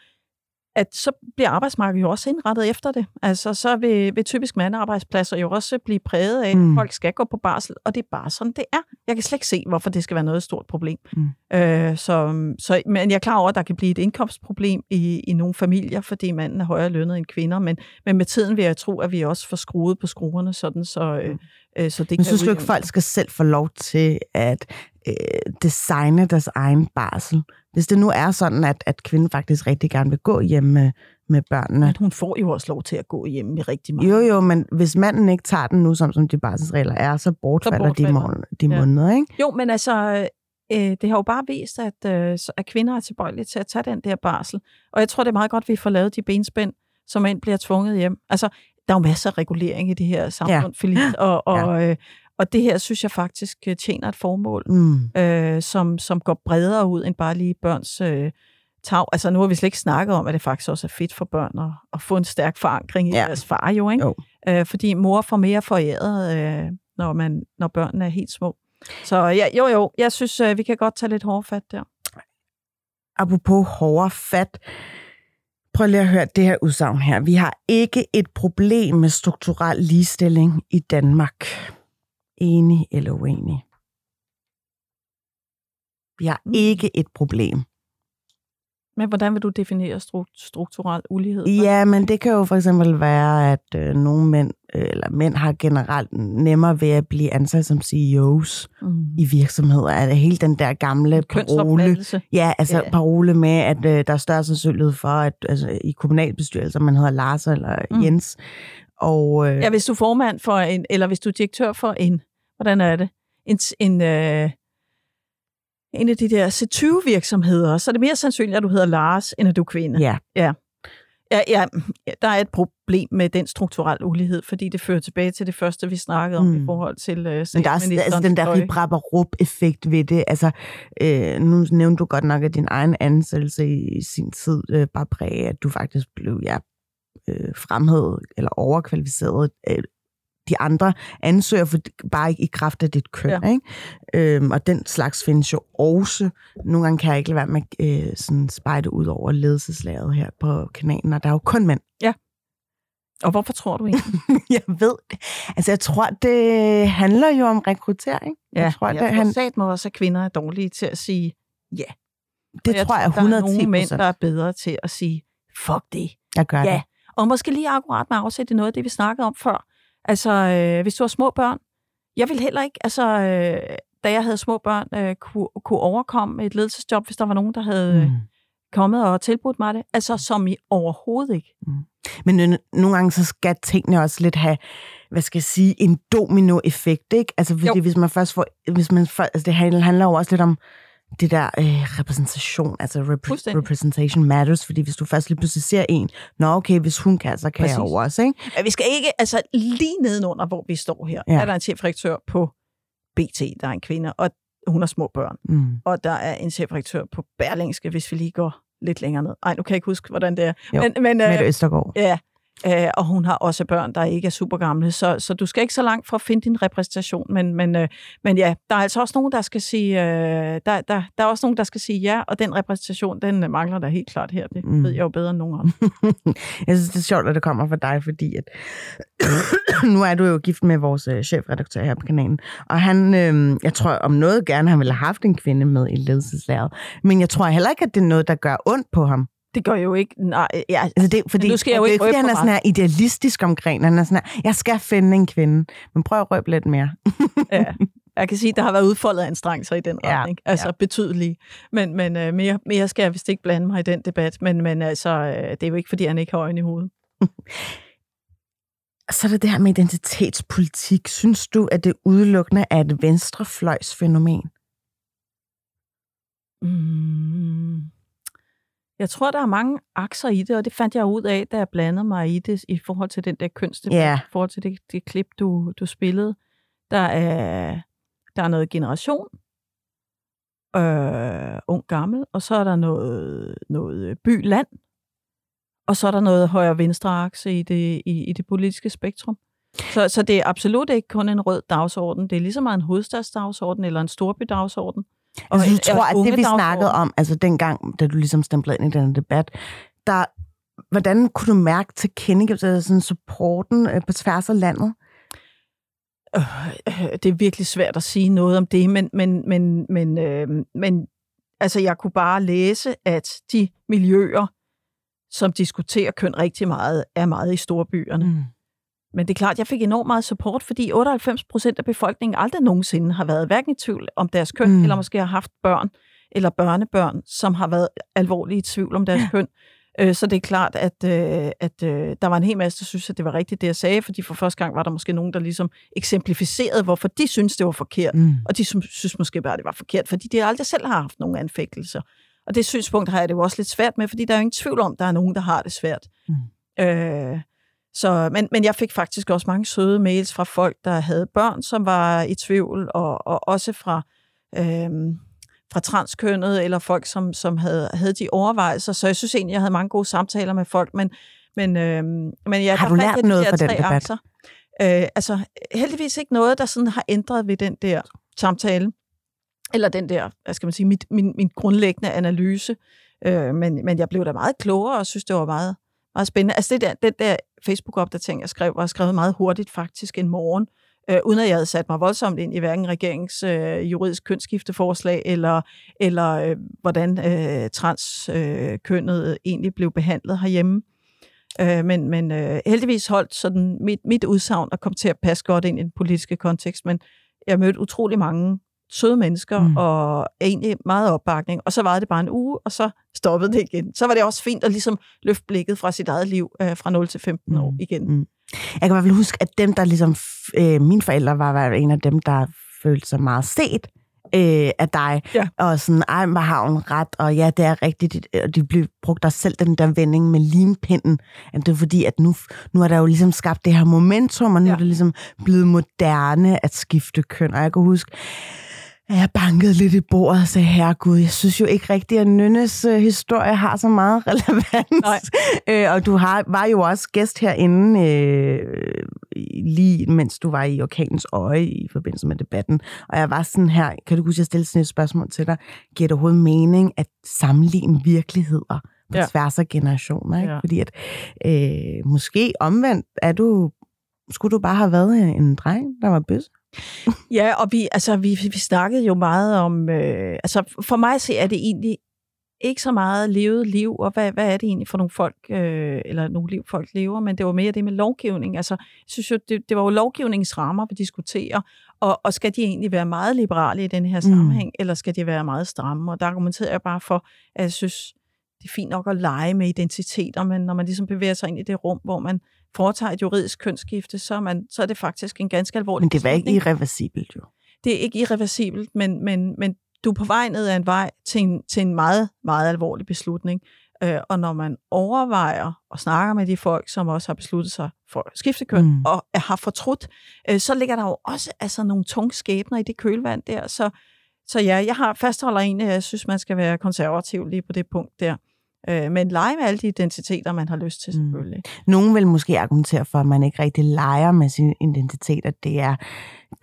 at så bliver arbejdsmarkedet jo også indrettet efter det. Altså, så vil, vil typisk mandearbejdspladser jo også blive præget af, Mm. at folk skal gå på barsel, og det er bare sådan, det er. Jeg kan slet ikke se, hvorfor det skal være noget stort problem. Mm. Øh, så, så, men jeg er klar over, at der kan blive et indkomstproblem i, i nogle familier, fordi manden er højere lønnet end kvinder, men, men med tiden vil jeg tro, at vi også får skruet på skruerne, sådan så, øh, øh, så det Men kan synes du ikke, folk skal selv få lov til at øh, designe deres egen barsel? Hvis det nu er sådan, at, at kvinden faktisk rigtig gerne vil gå hjem med, med børnene. Men hun får jo også lov til at gå hjem i rigtig mange. Jo, jo, men hvis manden ikke tager den nu, som, som de barselsregler er, så bortfalder, bortfalder. de, mål, de Ja. måneder, ikke? Jo, men altså, øh, det har jo bare vist, at, øh, så- at kvinder er tilbøjelige til at tage den der barsel. Og jeg tror, det er meget godt, at vi får lavet de benspænd, så mænd bliver tvunget hjem. Altså, der er jo masser af regulering i det her samfund, ja. Philip, og, og, øh, og det her synes jeg faktisk øh, tjener et formål, Mm. øh, som, som går bredere ud end bare lige børns øh, tag. Altså, nu har vi slet ikke snakket om, at det faktisk også er fedt for børn at, at få en stærk forankring i Ja. deres far, jo, ikke? Jo. Øh, fordi mor får mere foræret, øh, når, man, når børnene er helt små. Så ja, jo, jo, jeg synes, øh, vi kan godt tage lidt hårdt fat der. Apropos hårdere fat, prøv lige at høre det her udsagn her. Vi har ikke et problem med strukturel ligestilling i Danmark. Enig eller uenig? Vi har Mm. ikke et problem. Men hvordan vil du definere stru- strukturel ulighed? Ja, men det kan jo for eksempel være, at øh, nogle mænd, øh, eller mænd har generelt nemmere ved at blive ansat som CEOs mm. i virksomheder. Er det hele den der gamle parole? Ja, altså Ja. parole med, at øh, der er større sandsynlighed for, at altså, i kommunalbestyrelser, man hedder Lars eller mm. Jens. Og øh, Ja, hvis du er formand for en, eller hvis du er direktør for en, hvordan er det? En, en, øh, en af de der C20-virksomheder, så er det mere sandsynligt, at du hedder Lars, end at du er kvinde. ja, Ja, ja, der er et problem med den strukturelle ulighed, fordi det fører tilbage til det første, vi snakkede om mm. i forhold til uh, men der er altså, statsministerens den der tøj. rip-rap-rup-effekt ved det. Altså, øh, nu nævnte du godt nok, at din egen ansættelse i sin tid øh, bare præge, at du faktisk blev ja, øh, fremhævet eller overkvalificeret øh, de andre ansøger, for, bare ikke i kraft af dit køn. Ja. Ja. Ikke? Øhm, og den slags findes jo også. Nogle gange kan jeg ikke lade være med at øh, sådan spejde ud over ledelseslaget her på kanalen, og der er jo kun mænd. Og hvorfor tror du egentlig? [laughs] jeg ved det. Altså, jeg tror, det handler jo om rekruttering. jeg tror, jeg det, han, sat mig også, at kvinder er dårlige til at sige ja. det Og tror jeg der er 110 nogle mænd, procent. der er bedre til at sige, fuck det. Jeg gør Ja, det. Og måske lige akkurat med afsæt i noget af det, vi snakkede om før. Altså, øh, hvis du har små børn, jeg vil heller ikke, altså, øh, da jeg havde små børn, øh, kunne, kunne overkomme et ledelsesjob, hvis der var nogen, der havde mm. Mm. kommet og tilbudt mig det. Altså, som i overhovedet ikke. Men øh, nogle gange så skal tingene også lidt have, hvad skal jeg sige, en dominoeffekt, ikke? Altså, fordi Jo. hvis man først får, hvis man altså det handler handler jo også lidt om det der øh, repræsentation, altså rep- Fuldstændig. representation matters, fordi hvis du først lige pludselig ser en, nå okay, hvis hun kan, så kan Præcis. jeg jo også, ikke? Ja, Vi skal ikke, altså lige nedenunder, hvor vi står her. Ja. er der en chefredaktør på BT, der er en kvinde, og hun har små børn. Mm. Og der er en chefredaktør på Berlingske, hvis vi lige går lidt længere ned. Ej, nu kan jeg ikke huske, hvordan det er. Jo, men, men, Mette øh, Østergaard. Ja, øh, og hun har også børn, der ikke er super gamle, så, så du skal ikke så langt for at finde din repræsentation, men, men, øh, men ja, der er altså også nogen, der skal sige, øh, der, der, der er også nogen, der skal sige ja, og den repræsentation, den øh, mangler der helt klart her, det mm. Ved jeg jo bedre end nogen andre. [laughs] Jeg synes, det er sjovt, at det kommer fra dig, fordi at [coughs] nu er du jo gift med vores øh, chefredaktør her på kanalen, og han, øh, jeg tror om noget gerne, han ville have haft en kvinde med i ledelseslæret, men jeg tror heller ikke, at det er noget, der gør ondt på ham. Det gør jo ikke, nej, ja, Altså det, fordi, nu skal jeg jo det ikke fordi, røbe han er sådan her idealistisk omkring, han er sådan her, jeg skal finde en kvinde, men prøv at røbe lidt mere. [laughs] ja. Jeg kan sige, at der har været udfoldet anstrengelser i den Ja, retning, altså ja. betydelige. Men, men øh, mere, mere skal jeg vist ikke blande mig i den debat, men, men altså, øh, det er jo ikke, fordi han ikke har øjne i hovedet. [laughs] Så er der det her med identitetspolitik. Synes du, at det udelukkende er et venstrefløjsfænomen? Mm. Jeg tror, der er mange akser i det, og det fandt jeg ud af, da jeg blandede mig i det, i forhold til den der kønsdebat, Ja. i forhold til det, det klip, du, du spillede. Der er, der er noget generation, øh, ung gammel, og så er der noget, noget by-land, og så er der noget højre-venstre akse i det, i, i det politiske spektrum. Så, så det er absolut ikke kun en rød dagsorden. Det er lige så meget en hovedstadsdagsorden eller en storbydagsorden. Altså, en- du tror, og at det, vi snakkede om, altså dengang, da du ligesom stemplede ind i den debat, der, hvordan kunne du mærke til kendegivelse, altså sådan supporten øh, på tværs af landet? Øh, det er virkelig svært at sige noget om det, men, men, men, men, øh, men altså, jeg kunne bare læse, at de miljøer, som diskuterer køn rigtig meget, er meget i storbyerne. Mm. Men det er klart, jeg fik enormt meget support, fordi 98 procent af befolkningen aldrig nogensinde har været hverken i tvivl om deres køn, Mm. eller måske har haft børn eller børnebørn, som har været alvorligt i tvivl om deres ja. køn. Øh, Så det er klart, at, øh, at øh, der var en hel masse, der synes, at det var rigtigt, det jeg sagde, fordi for første gang var der måske nogen, der ligesom eksemplificerede, hvorfor de synes det var forkert. Mm. Og de synes, synes måske bare, det var forkert, fordi de aldrig selv har haft nogen anfægtelser. Og det synspunkt har jeg det jo også lidt svært med, fordi der er jo ingen tvivl om, at der er nogen, der har det svært. Mm. Øh, så, men, men jeg fik faktisk også mange søde mails fra folk, der havde børn, som var i tvivl, og, og også fra, øh, fra transkønnet, eller folk, som, som havde, havde de overvejelser. Så jeg synes egentlig, jeg havde mange gode samtaler med folk, men, men, øh, men ja, Har du lært jeg de noget der fra den debat? akser. Øh, altså, heldigvis ikke noget, der sådan har ændret ved den der samtale, eller den der, hvad skal man sige, mit, min, min grundlæggende analyse. Øh, men, men jeg blev da meget klogere, og synes, det var meget, meget spændende. Altså, det der, den der Facebook-opdatering, jeg skrev, var skrevet meget hurtigt faktisk en morgen, øh, uden at jeg havde sat mig voldsomt ind i hverken regeringens øh, juridisk kønsskifteforslag, eller, eller øh, hvordan øh, transkønnet øh, egentlig blev behandlet herhjemme. Øh, men men øh, heldigvis holdt sådan mit, mit udsagn og kom til at passe godt ind i den politiske kontekst, men jeg mødte utrolig mange søde mennesker, Mm. og egentlig meget opbakning, og så var det bare en uge, og så stoppede det igen. Så var det også fint at ligesom løfte blikket fra sit eget liv øh, fra 0 til 15 år Mm. igen. Mm. Jeg kan i hvert fald huske, at dem, der ligesom... Øh, mine forældre var, var en af dem, der følte sig meget set øh, af dig. Ja. Og sådan, ej, hvor har hun ret, og ja, det er rigtigt. Og de blev brugt der selv den der vending med limpinden. At det er fordi, at nu, nu er der jo ligesom skabt det her momentum, og nu ja. Er det ligesom blevet moderne at skifte køn. Og jeg kan huske, jeg bankede lidt i bordet og sagde, herregud, jeg synes jo ikke rigtigt, at Nynnes øh, historie har så meget [laughs] relevans. Øh, og du har, var jo også gæst herinde, øh, lige mens du var i orkanens øje i forbindelse med debatten. Og jeg var sådan her, kan du huske, at jeg stillede sådan et spørgsmål til dig. Giver det overhovedet mening at sammenligne virkeligheder på ja. Tværs af generationer? Ikke? Ja. Fordi at øh, måske omvendt er du, skulle du bare have været en dreng, der var bøs? Ja, og vi, altså, vi, vi snakkede jo meget om... Øh, altså, for mig se, er det egentlig ikke så meget levet liv, og hvad, hvad er det egentlig for nogle folk, øh, eller nogle liv folk lever, men det var mere det med lovgivning. Altså, jeg synes jo, det, det var jo lovgivningens rammer, vi diskuterer, og, og skal de egentlig være meget liberale i den her sammenhæng, mm. eller skal de være meget stramme? Og der argumenterer jeg bare for, at jeg synes, det er fint nok at lege med identiteter, men når man ligesom bevæger sig ind i det rum, hvor man foretager et juridisk kønsskifte, så er, man, så er det faktisk en ganske alvorlig Men det var ikke irreversibelt jo. det er ikke irreversibelt, men, men, men du er på vej ned ad en vej til en, til en meget, meget alvorlig beslutning. Øh, og når man overvejer og snakker med de folk, som også har besluttet sig for at skifte køn, Mm. og har fortrudt, øh, så ligger der jo også altså, nogle tunge skæbner i det kølvand der. Så, så ja, jeg har fastholder egentlig, at jeg synes, man skal være konservativ lige på det punkt der. Øh, men lege med alle de identiteter, man har lyst til, Mm. selvfølgelig. Nogen vil måske argumentere for, at man ikke rigtig leger med sin identitet, at det er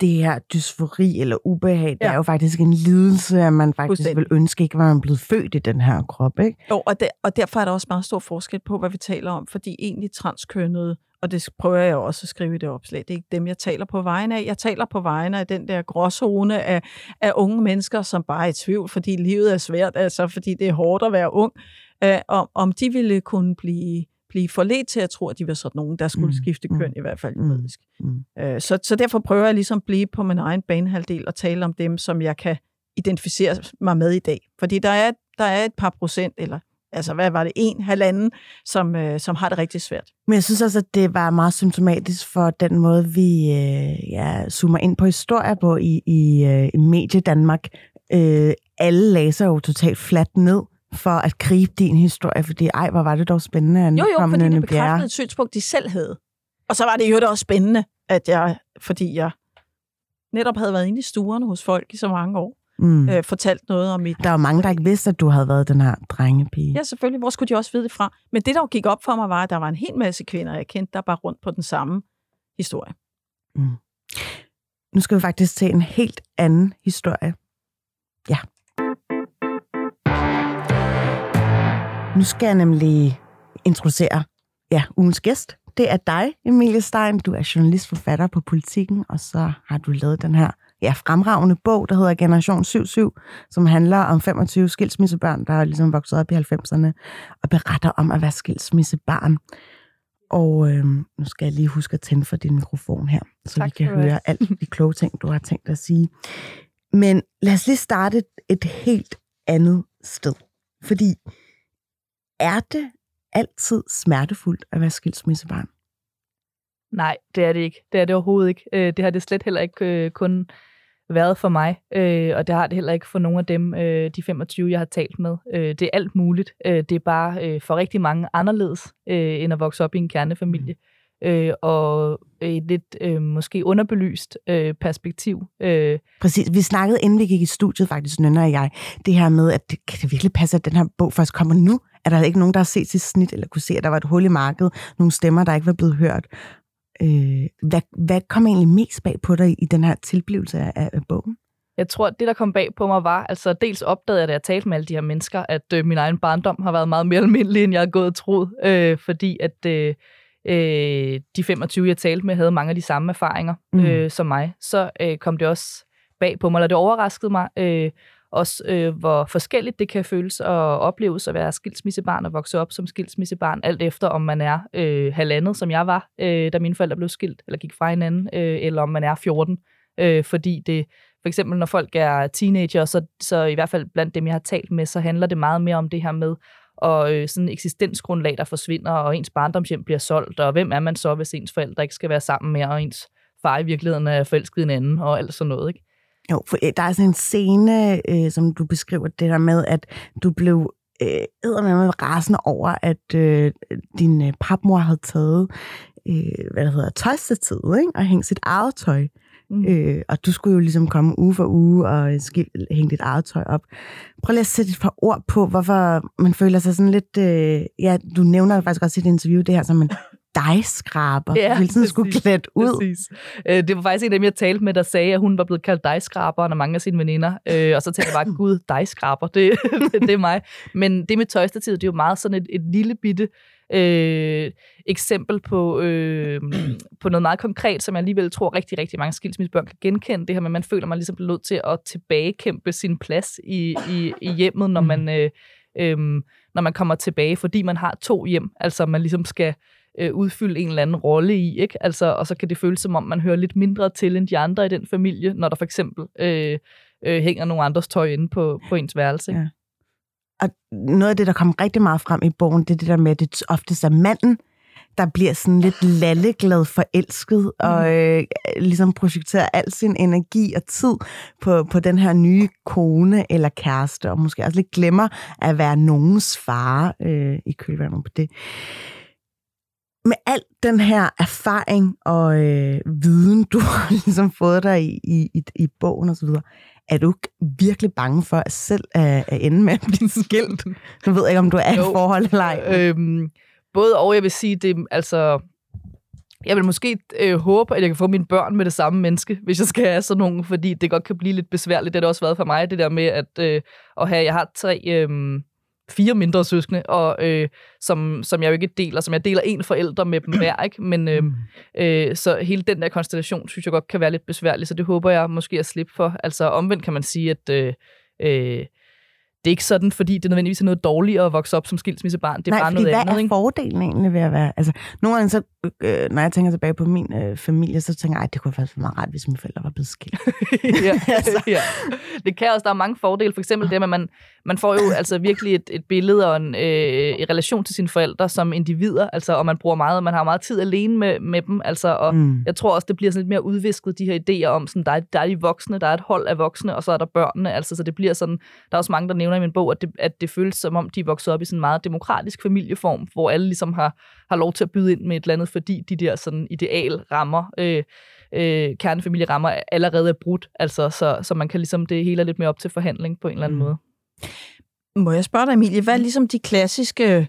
det her dysfori eller ubehag. Det Ja. er jo faktisk en lidelse, at man faktisk Fuldstændig. vil ønske ikke, at man er blevet født i den her krop. Ikke? Jo, og, der, og derfor er der også meget stor forskel på, hvad vi taler om, fordi egentlig transkønnede, og det prøver jeg også at skrive i det opslag, det er ikke dem, jeg taler på vegne af. Jeg taler på vegne af den der gråzone af, af unge mennesker, som bare er i tvivl, fordi livet er svært, altså fordi det er hårdt at være ung, øh, om, om de ville kunne blive, blive forledt til at tro, at de var sådan nogen, der skulle Mm, mm, skifte mm, køn, i hvert fald mm, juridisk. mm. Øh, så, så derfor prøver jeg ligesom at blive på min egen banehalvdel og tale om dem, som jeg kan identificere mig med i dag. Fordi der er, der er et par procent, eller altså hvad var det, en, halvanden, som, øh, som har det rigtig svært. Men jeg synes også, at det var meget symptomatisk for den måde, vi øh, ja, zoomer ind på historier på i, i, øh, i Medie Danmark. Øh, alle læser jo totalt fladt ned for at gribe din historie, fordi ej, hvor var det dog spændende. at Jo, jo, fordi det Bjerre. bekræftede et synspunkt, de selv havde. Og så var det jo da også spændende, at jeg, fordi jeg netop havde været inde i stuerne hos folk i så mange år, Mm. øh, fortalt noget om mit... Der er jo mange, der ikke vidste, at du havde været den her drengepige. Ja, selvfølgelig. Hvor skulle de også vide det fra? Men det, der jo gik op for mig, var, at der var en hel masse kvinder, jeg kendte, der bare rundt på den samme historie. Nu skal vi faktisk til en helt anden historie. Ja, skal jeg nemlig introducere ja, ugens gæst. Det er dig, Emilie Stein. Du er journalist, forfatter på Politiken, og så har du lavet den her ja, fremragende bog, der hedder Generation 77, som handler om 25 skilsmissebørn, der er ligesom vokset op i 90'erne, og beretter om at være skilsmissebarn. Og øh, nu skal jeg lige huske at tænde for din mikrofon her, så tak, vi kan høre alt de kloge ting, du har tænkt at sige. Men lad os lige starte et helt andet sted. Fordi er det altid smertefuldt at være skilsmissebarn? Nej, det er det ikke. Det er det overhovedet ikke. Øh, det har det slet heller ikke øh, kun været for mig, øh, og det har det heller ikke for nogle af dem, de 25, jeg har talt med. det er alt muligt. det er bare for rigtig mange anderledes, end at vokse op i en kernefamilie. Mm øh, og et lidt øh, måske underbelyst øh, perspektiv. Øh. Præcis. Vi snakkede, inden vi gik i studiet faktisk, Nynne og jeg, det her med, at det, kan det virkelig passe, at den her bog først kommer nu? Er der ikke nogen, der har set sit snit, eller kunne se, at der var et hul i markedet, nogle stemmer, der ikke var blevet hørt? Øh, hvad, hvad kom egentlig mest bag på dig i, den her tilblivelse af, af bogen? Jeg tror, at det, der kom bag på mig, var, altså dels opdagede jeg, da jeg talte med alle de her mennesker, at øh, min egen barndom har været meget mere almindelig, end jeg har gået og troet, øh, fordi at øh, øh, de 25, jeg talte med, havde mange af de samme erfaringer mm. øh, som mig, så øh, kom det også bag på mig, eller det overraskede mig øh, også, øh, hvor forskelligt det kan føles og opleves at være skilsmissebarn og vokse op som skilsmissebarn, alt efter om man er øh, halvandet, som jeg var, øh, da mine forældre blev skilt, eller gik fra hinanden, øh, eller om man er 14, øh, fordi det for eksempel når folk er teenager, så, så i hvert fald blandt dem, jeg har talt med, så handler det meget mere om det her med og øh, sådan eksistensgrundlag, der forsvinder, og ens barndomshjem bliver solgt, og hvem er man så, hvis ens forældre ikke skal være sammen mere, og ens far i virkeligheden er forelsket en anden, og alt sådan noget, ikke? Jo, for øh, der er sådan en scene, øh, som du beskriver, det der med, at du blev øh, med rasende over, at øh, din øh, papmor havde taget, øh, hvad der hedder, tøjstativet, ikke? og hængt sit eget tøj Mm. Øh, og du skulle jo ligesom komme uge for uge og hænge dit eget tøj op. Prøv lige at sætte et par ord på, hvorfor man føler sig sådan lidt... Øh, ja, du nævner faktisk også i dit interview det her som en dejskraber. Ja, hele tiden skulle klædt ud. Præcis. Øh, det var faktisk en af dem, jeg talte med, der sagde, at hun var blevet kaldt dejskraber af mange af sine veninder. Øh, og så tænkte jeg bare, gud, dejskraber, det, det, [laughs] det er mig. Men det med tøjstativet, det er jo meget sådan et, et lille bitte øh, eksempel på, øh, på noget meget konkret, som jeg alligevel tror rigtig, rigtig mange skilsmissebørn kan genkende. Det her med, at man føler, man ligesom bliver nødt til at tilbagekæmpe sin plads i, i, i hjemmet, når man, øh, øh, når man kommer tilbage, fordi man har to hjem. Altså man ligesom skal øh, udfylde en eller anden rolle i, ikke? Altså, og så kan det føles som om, man hører lidt mindre til end de andre i den familie, når der for eksempel øh, øh, hænger nogle andres tøj inde på, på ens værelse. Ikke? Ja og noget af det, der kommer rigtig meget frem i bogen, det er det der med, at det oftest er manden, der bliver sådan lidt lalleglad forelsket, mm. og øh, ligesom projekterer al sin energi og tid på, på den her nye kone eller kæreste, og måske også lidt glemmer at være nogens far øh, i kølvandet på det. Med al den her erfaring og øh, viden, du [laughs] har ligesom fået dig i, i, i, bogen osv., er du virkelig bange for at selv at, at ende med at blive skilt? Du ved ikke, om du er i forhold eller ej. Øhm, både og, jeg vil sige, det altså... Jeg vil måske øh, håbe, at jeg kan få mine børn med det samme menneske, hvis jeg skal have sådan nogle, fordi det godt kan blive lidt besværligt. Det har det også været for mig, det der med at, øh, at have... Jeg har tre... Øh, fire mindre søskende, og øh, som, som jeg jo ikke deler, som jeg deler en forælder med dem hver, ikke? Men øh, mm. øh, så hele den der konstellation, synes jeg godt kan være lidt besværlig, så det håber jeg måske at slippe for. Altså omvendt kan man sige, at øh, øh, det er ikke sådan, fordi det nødvendigvis er noget dårligere at vokse op som skilsmissebarn. Det er Nej, bare noget hvad andet. er fordelen egentlig ved at være... Altså, nogle gange så, øh, når jeg tænker tilbage på min øh, familie, så tænker jeg, at det kunne faktisk være meget rart, hvis mine forældre var blevet skilt. [laughs] ja, [laughs] altså. ja. Det kan også, der er mange fordele. For eksempel det, at man, man får jo altså virkelig et, et billede og en øh, i relation til sine forældre som individer, altså, og man bruger meget, man har meget tid alene med, med dem, altså, og mm. jeg tror også, det bliver sådan lidt mere udvisket, de her idéer om, sådan, der, er, der er de voksne, der er et hold af voksne, og så er der børnene, altså, så det bliver sådan, der er også mange, der nævner i min bog, at det, at det føles som om, de er vokset op i sådan en meget demokratisk familieform, hvor alle ligesom har, har lov til at byde ind med et eller andet, fordi de der sådan ideal rammer, øh, øh, kernefamilierammer allerede er brudt, altså, så, så man kan ligesom, det hele er lidt mere op til forhandling på en eller anden mm. måde. Må jeg spørge dig, Emilie, hvad er ligesom de klassiske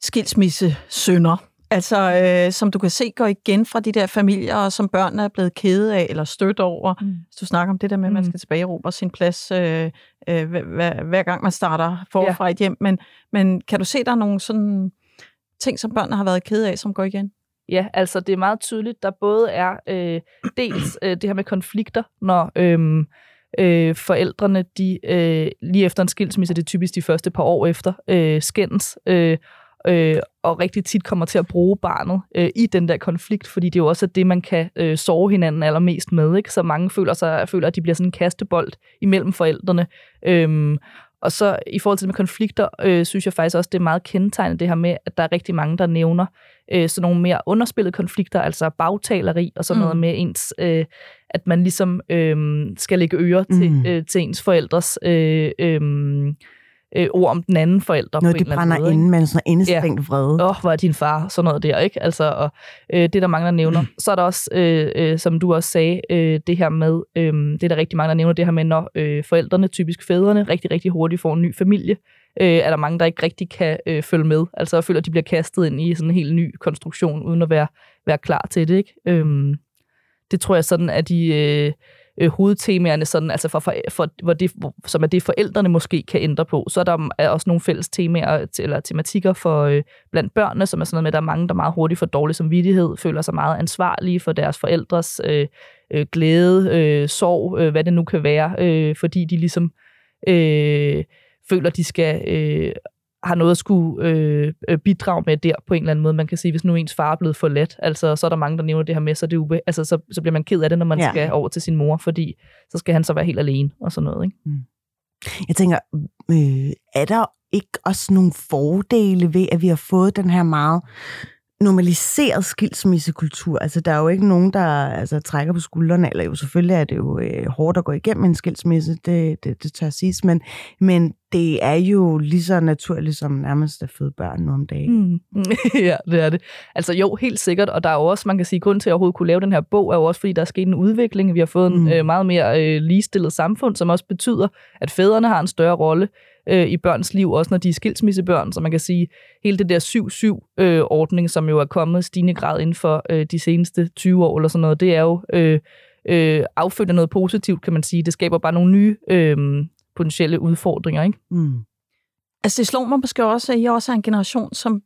skilsmisse sønder? Altså, øh, som du kan se, går igen fra de der familier, og som børnene er blevet kede af eller stødt over. Mm. Hvis du snakker om det der med, at man Mm. skal tilbage sin plads, øh, øh, hver, hver, gang man starter forfra ja. et hjem. Men, men kan du se, der er nogle sådan ting, som børnene har været kede af, som går igen? Ja, altså det er meget tydeligt, der både er øh, dels øh, det her med konflikter, når øhm, øh, forældrene, de øh, lige efter en skilsmisse, det er typisk de første par år efter, øh, skændes, øh, øh, og rigtig tit kommer til at bruge barnet øh, i den der konflikt, fordi det er jo også det, man kan øh, sove hinanden allermest med, ikke? så mange føler, sig, føler, at de bliver sådan en kastebold imellem forældrene. Øhm, og så i forhold til det med konflikter, øh, synes jeg faktisk også, det er meget kendetegnet det her med, at der er rigtig mange, der nævner øh, sådan nogle mere underspillede konflikter, altså bagtaleri og sådan mm. noget med ens, øh, at man ligesom øh, skal lægge øre til, Mm. øh, til ens forældres øh, øh, øh, ord om den anden forælder. Noget, på en det eller anden brænder måde, ikke? inde med en sådan indestængt vrede. åh, oh, hvor er din far, sådan noget der, ikke? Altså, og øh, det er der mange, der nævner. Så er der også, øh, øh, som du også sagde, øh, det her med, øh, det er der rigtig mange, der nævner, det her med, når øh, forældrene, typisk fædrene, rigtig, rigtig hurtigt får en ny familie, øh, er der mange, der ikke rigtig kan øh, følge med. Altså, jeg føler, at de bliver kastet ind i sådan en helt ny konstruktion, uden at være, være klar til det, ikke? Øh, det tror jeg sådan, at de... Øh, øh, hovedtemaerne, sådan, altså for, for, for, hvor det, hvor, som er det, forældrene måske kan ændre på. Så er der er også nogle fælles temaer eller tematikker for øh, blandt børnene, som er sådan noget med, at der er mange, der meget hurtigt får dårlig samvittighed, føler sig meget ansvarlige for deres forældres øh, øh, glæde, øh, sorg, øh, hvad det nu kan være, øh, fordi de ligesom øh, føler, de skal øh, har noget at skulle øh, øh, bidrage med der på en eller anden måde. Man kan sige, hvis nu ens far er blevet forladt, altså, så er der mange, der nævner det her med, så, det ube, altså, så, så bliver man ked af det, når man Ja. skal over til sin mor, fordi så skal han så være helt alene og sådan noget. Ikke? Jeg tænker, øh, er der ikke også nogle fordele ved, at vi har fået den her meget normaliseret skilsmissekultur? Altså, der er jo ikke nogen, der altså, trækker på skuldrene, eller jo selvfølgelig er det jo øh, hårdt at gå igennem en skilsmisse, det, det, det tør siges, men, men det er jo lige så naturligt som nærmest at føde børn nu om dagen. Mm. [laughs] ja, det er det. Altså jo, helt sikkert, og der er jo også, man kan sige, grund til at overhovedet kunne lave den her bog, er jo også, fordi der er sket en udvikling. Vi har fået en Mm. øh, meget mere øh, ligestillet samfund, som også betyder, at fædrene har en større rolle øh, i børns liv, også når de er skilsmissebørn. Så man kan sige, hele det der 7-7-ordning, som jo er kommet i stigende grad inden for øh, de seneste 20 år eller sådan noget, det er jo øh, øh, affødt af noget positivt, kan man sige. Det skaber bare nogle nye øh, potentielle udfordringer, ikke? Mm. Altså, det slår mig måske også, at I også er en generation, som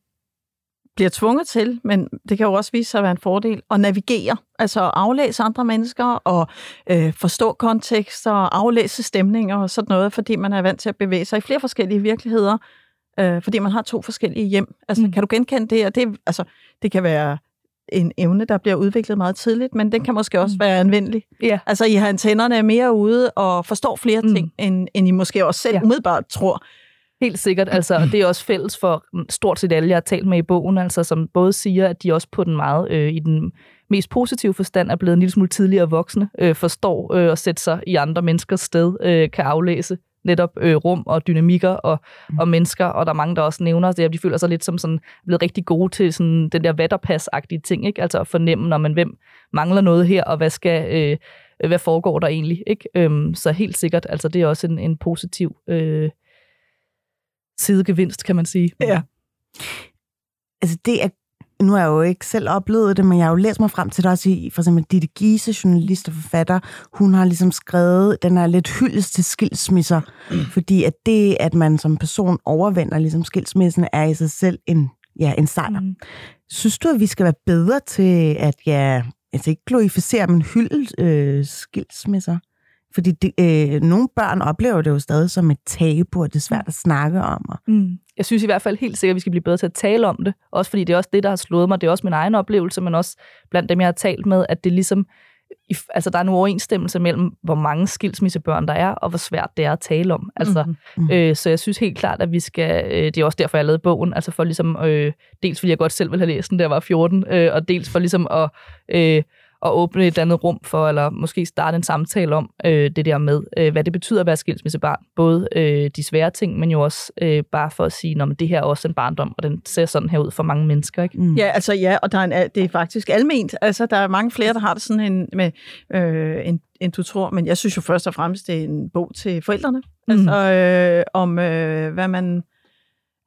bliver tvunget til, men det kan jo også vise sig at være en fordel, at navigere, altså at aflæse andre mennesker og øh, forstå kontekster og aflæse stemninger og sådan noget, fordi man er vant til at bevæge sig i flere forskellige virkeligheder, øh, fordi man har to forskellige hjem. Altså, mm. Mm. kan du genkende det? Og det, altså, det kan være en evne, der bliver udviklet meget tidligt, men den kan måske også Mm. være anvendelig. Ja. Altså, I har antennerne mere ude og forstår flere Mm. ting, end, end I måske også selv ja. Umiddelbart tror. Helt sikkert, altså, og det er også fælles for mm, stort set alle, jeg har talt med i bogen, altså, som både siger, at de også på den meget, øh, i den mest positive forstand, er blevet en lille smule tidligere voksne, øh, forstår øh, at sætte sig i andre menneskers sted, øh, kan aflæse netop øh, rum og dynamikker og, og mennesker, og der er mange, der også nævner det, at de føler sig lidt som sådan, blevet rigtig gode til sådan, den der vatterpas-agtige ting, ikke? altså at fornemme, når man hvem mangler noget her, og hvad skal... Øh, hvad foregår der egentlig, ikke? Øhm, så helt sikkert, altså det er også en, en positiv øh, sidegevinst, kan man sige. Ja. altså det er, nu har jeg jo ikke selv oplevet det, men jeg har jo læst mig frem til det også i, for eksempel Ditte Giese, journalist og forfatter, hun har ligesom skrevet, den er lidt hyldest til skilsmisser, [clears throat] fordi at det, at man som person overvinder ligesom skilsmissen, er i sig selv en, ja, en sejr. Mm. Synes du, at vi skal være bedre til at, ja, altså ikke glorificere, men hylde øh, skilsmisser? Fordi det, øh, nogle børn oplever det jo stadig som et tabu, og det er svært at snakke om. Og, Mm. Jeg synes i hvert fald helt sikkert, at vi skal blive bedre til at tale om det. Også fordi det er også det, der har slået mig. Det er også min egen oplevelse, men også blandt dem, jeg har talt med, at det ligesom... Altså, der er en overensstemmelse mellem, hvor mange skilsmissebørn der er, og hvor svært det er at tale om. Altså. Mhm. øh, så jeg synes helt klart, at vi skal... Øh, det er også derfor, jeg lavede bogen. Altså for ligesom... Øh, dels fordi jeg godt selv ville have læst den, da jeg var 14, øh, og dels for ligesom at... Øh, at åbne et andet rum for, eller måske starte en samtale om øh, det der med, øh, hvad det betyder at være skilsmissebarn. Både øh, de svære ting, men jo også øh, bare for at sige, at det her er også en barndom, og den ser sådan her ud for mange mennesker. Ikke? mm. Ja, altså ja, og der er en, det er faktisk alment. Altså, der er mange flere, der har det sådan en, med, øh, en, en du tror, men jeg synes jo først og fremmest, det er en bog til forældrene. Mm. Altså, øh, om øh, hvad man...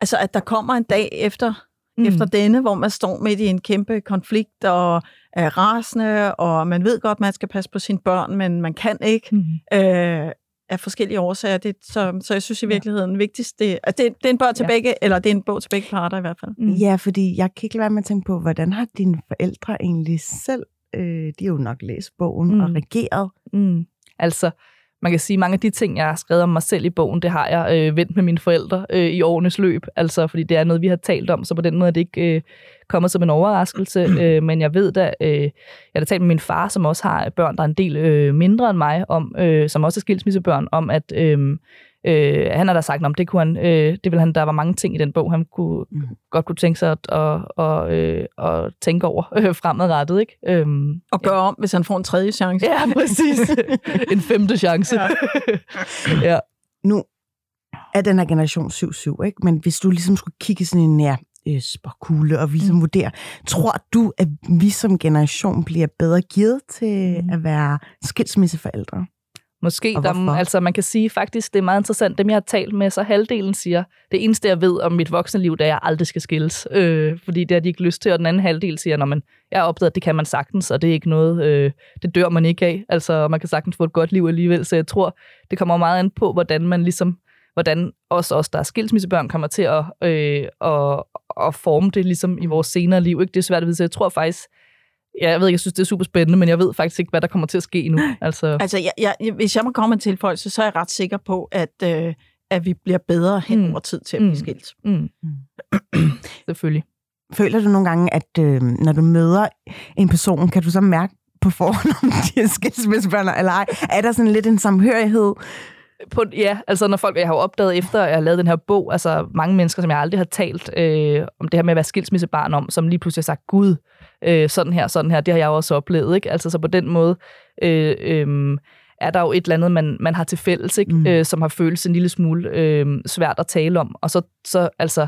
Altså, at der kommer en dag efter mm. efter denne, hvor man står midt i en kæmpe konflikt og er rasende, og man ved godt, man skal passe på sine børn, men man kan ikke. Mm. Øh, af forskellige årsager. Det, så, så jeg synes i virkeligheden, ja. vigtigst, det, at det, det er en bog til ja. begge, eller det er en bog til begge parter i hvert fald. Mm. Ja, fordi jeg kan ikke lade være med at tænke på, hvordan har dine forældre egentlig selv, øh, de har jo nok læst bogen mm. og reageret. Mm. Altså, man kan sige, mange af de ting, jeg har skrevet om mig selv i bogen, det har jeg øh, vendt med mine forældre øh, i årenes løb. Altså, fordi det er noget, vi har talt om, så på den måde er det ikke øh, kommet som en overraskelse. [clears throat] Øh, men jeg ved da, øh, jeg har talt med min far, som også har børn, der er en del øh, mindre end mig, om, øh, som også er skilsmissebørn, om at... Øh, Øh, han har da sagt, om det kunne han, øh, det vil han, der var mange ting i den bog, han kunne, mm. godt kunne tænke sig at, at, at, øh, at tænke over [laughs] øh, fremadrettet. Ikke? Øhm, og gøre ja. om, hvis han får en tredje chance. Ja, præcis. [laughs] en femte chance. Ja. [laughs] ja. Nu er den her generation 7-7, ikke? men hvis du ligesom skulle kigge sådan en nær øh, spåkugle og ligesom mm. vurdere, tror du, at vi som generation bliver bedre givet til mm. at være skilsmisseforældre? Måske. Der, altså, man kan sige faktisk, det er meget interessant. Dem, jeg har talt med, så halvdelen siger, det eneste, jeg ved om mit voksne liv, det er, at jeg aldrig skal skilles. Øh, fordi det har de ikke lyst til. Og den anden halvdel siger, når man, jeg har opdaget, at det kan man sagtens, og det er ikke noget, øh, det dør man ikke af. Altså, man kan sagtens få et godt liv alligevel. Så jeg tror, det kommer meget an på, hvordan man ligesom, hvordan også os, der er skilsmissebørn, kommer til at, øh, at, at forme det ligesom i vores senere liv. Ikke? Det er svært at vide, så jeg tror faktisk, Ja, jeg ved ikke, jeg synes, det er super spændende, men jeg ved faktisk ikke, hvad der kommer til at ske nu. [gasps] Altså, altså jeg, jeg, hvis jeg må komme med en tilføjelse, så er jeg ret sikker på, at, øh, at vi bliver bedre hen mm. over tid til at blive mm. skilt. Mm. [clears throat] Selvfølgelig. Føler du nogle gange, at øh, når du møder en person, kan du så mærke på forhånd, [laughs] om de er skilsmissebørn eller ej? Er der sådan lidt en samhørighed? På, ja, altså når folk, jeg har opdaget efter, at jeg har lavet den her bog, altså mange mennesker, som jeg aldrig har talt øh, om det her med at være skilsmissebarn om, som lige pludselig har sagt, gud, øh, sådan her, sådan her, det har jeg også oplevet, ikke? Altså så på den måde øh, øh, er der jo et eller andet, man, man har til fælles, ikke? Mm. Øh, som har føles en lille smule øh, svært at tale om. Og så, så altså,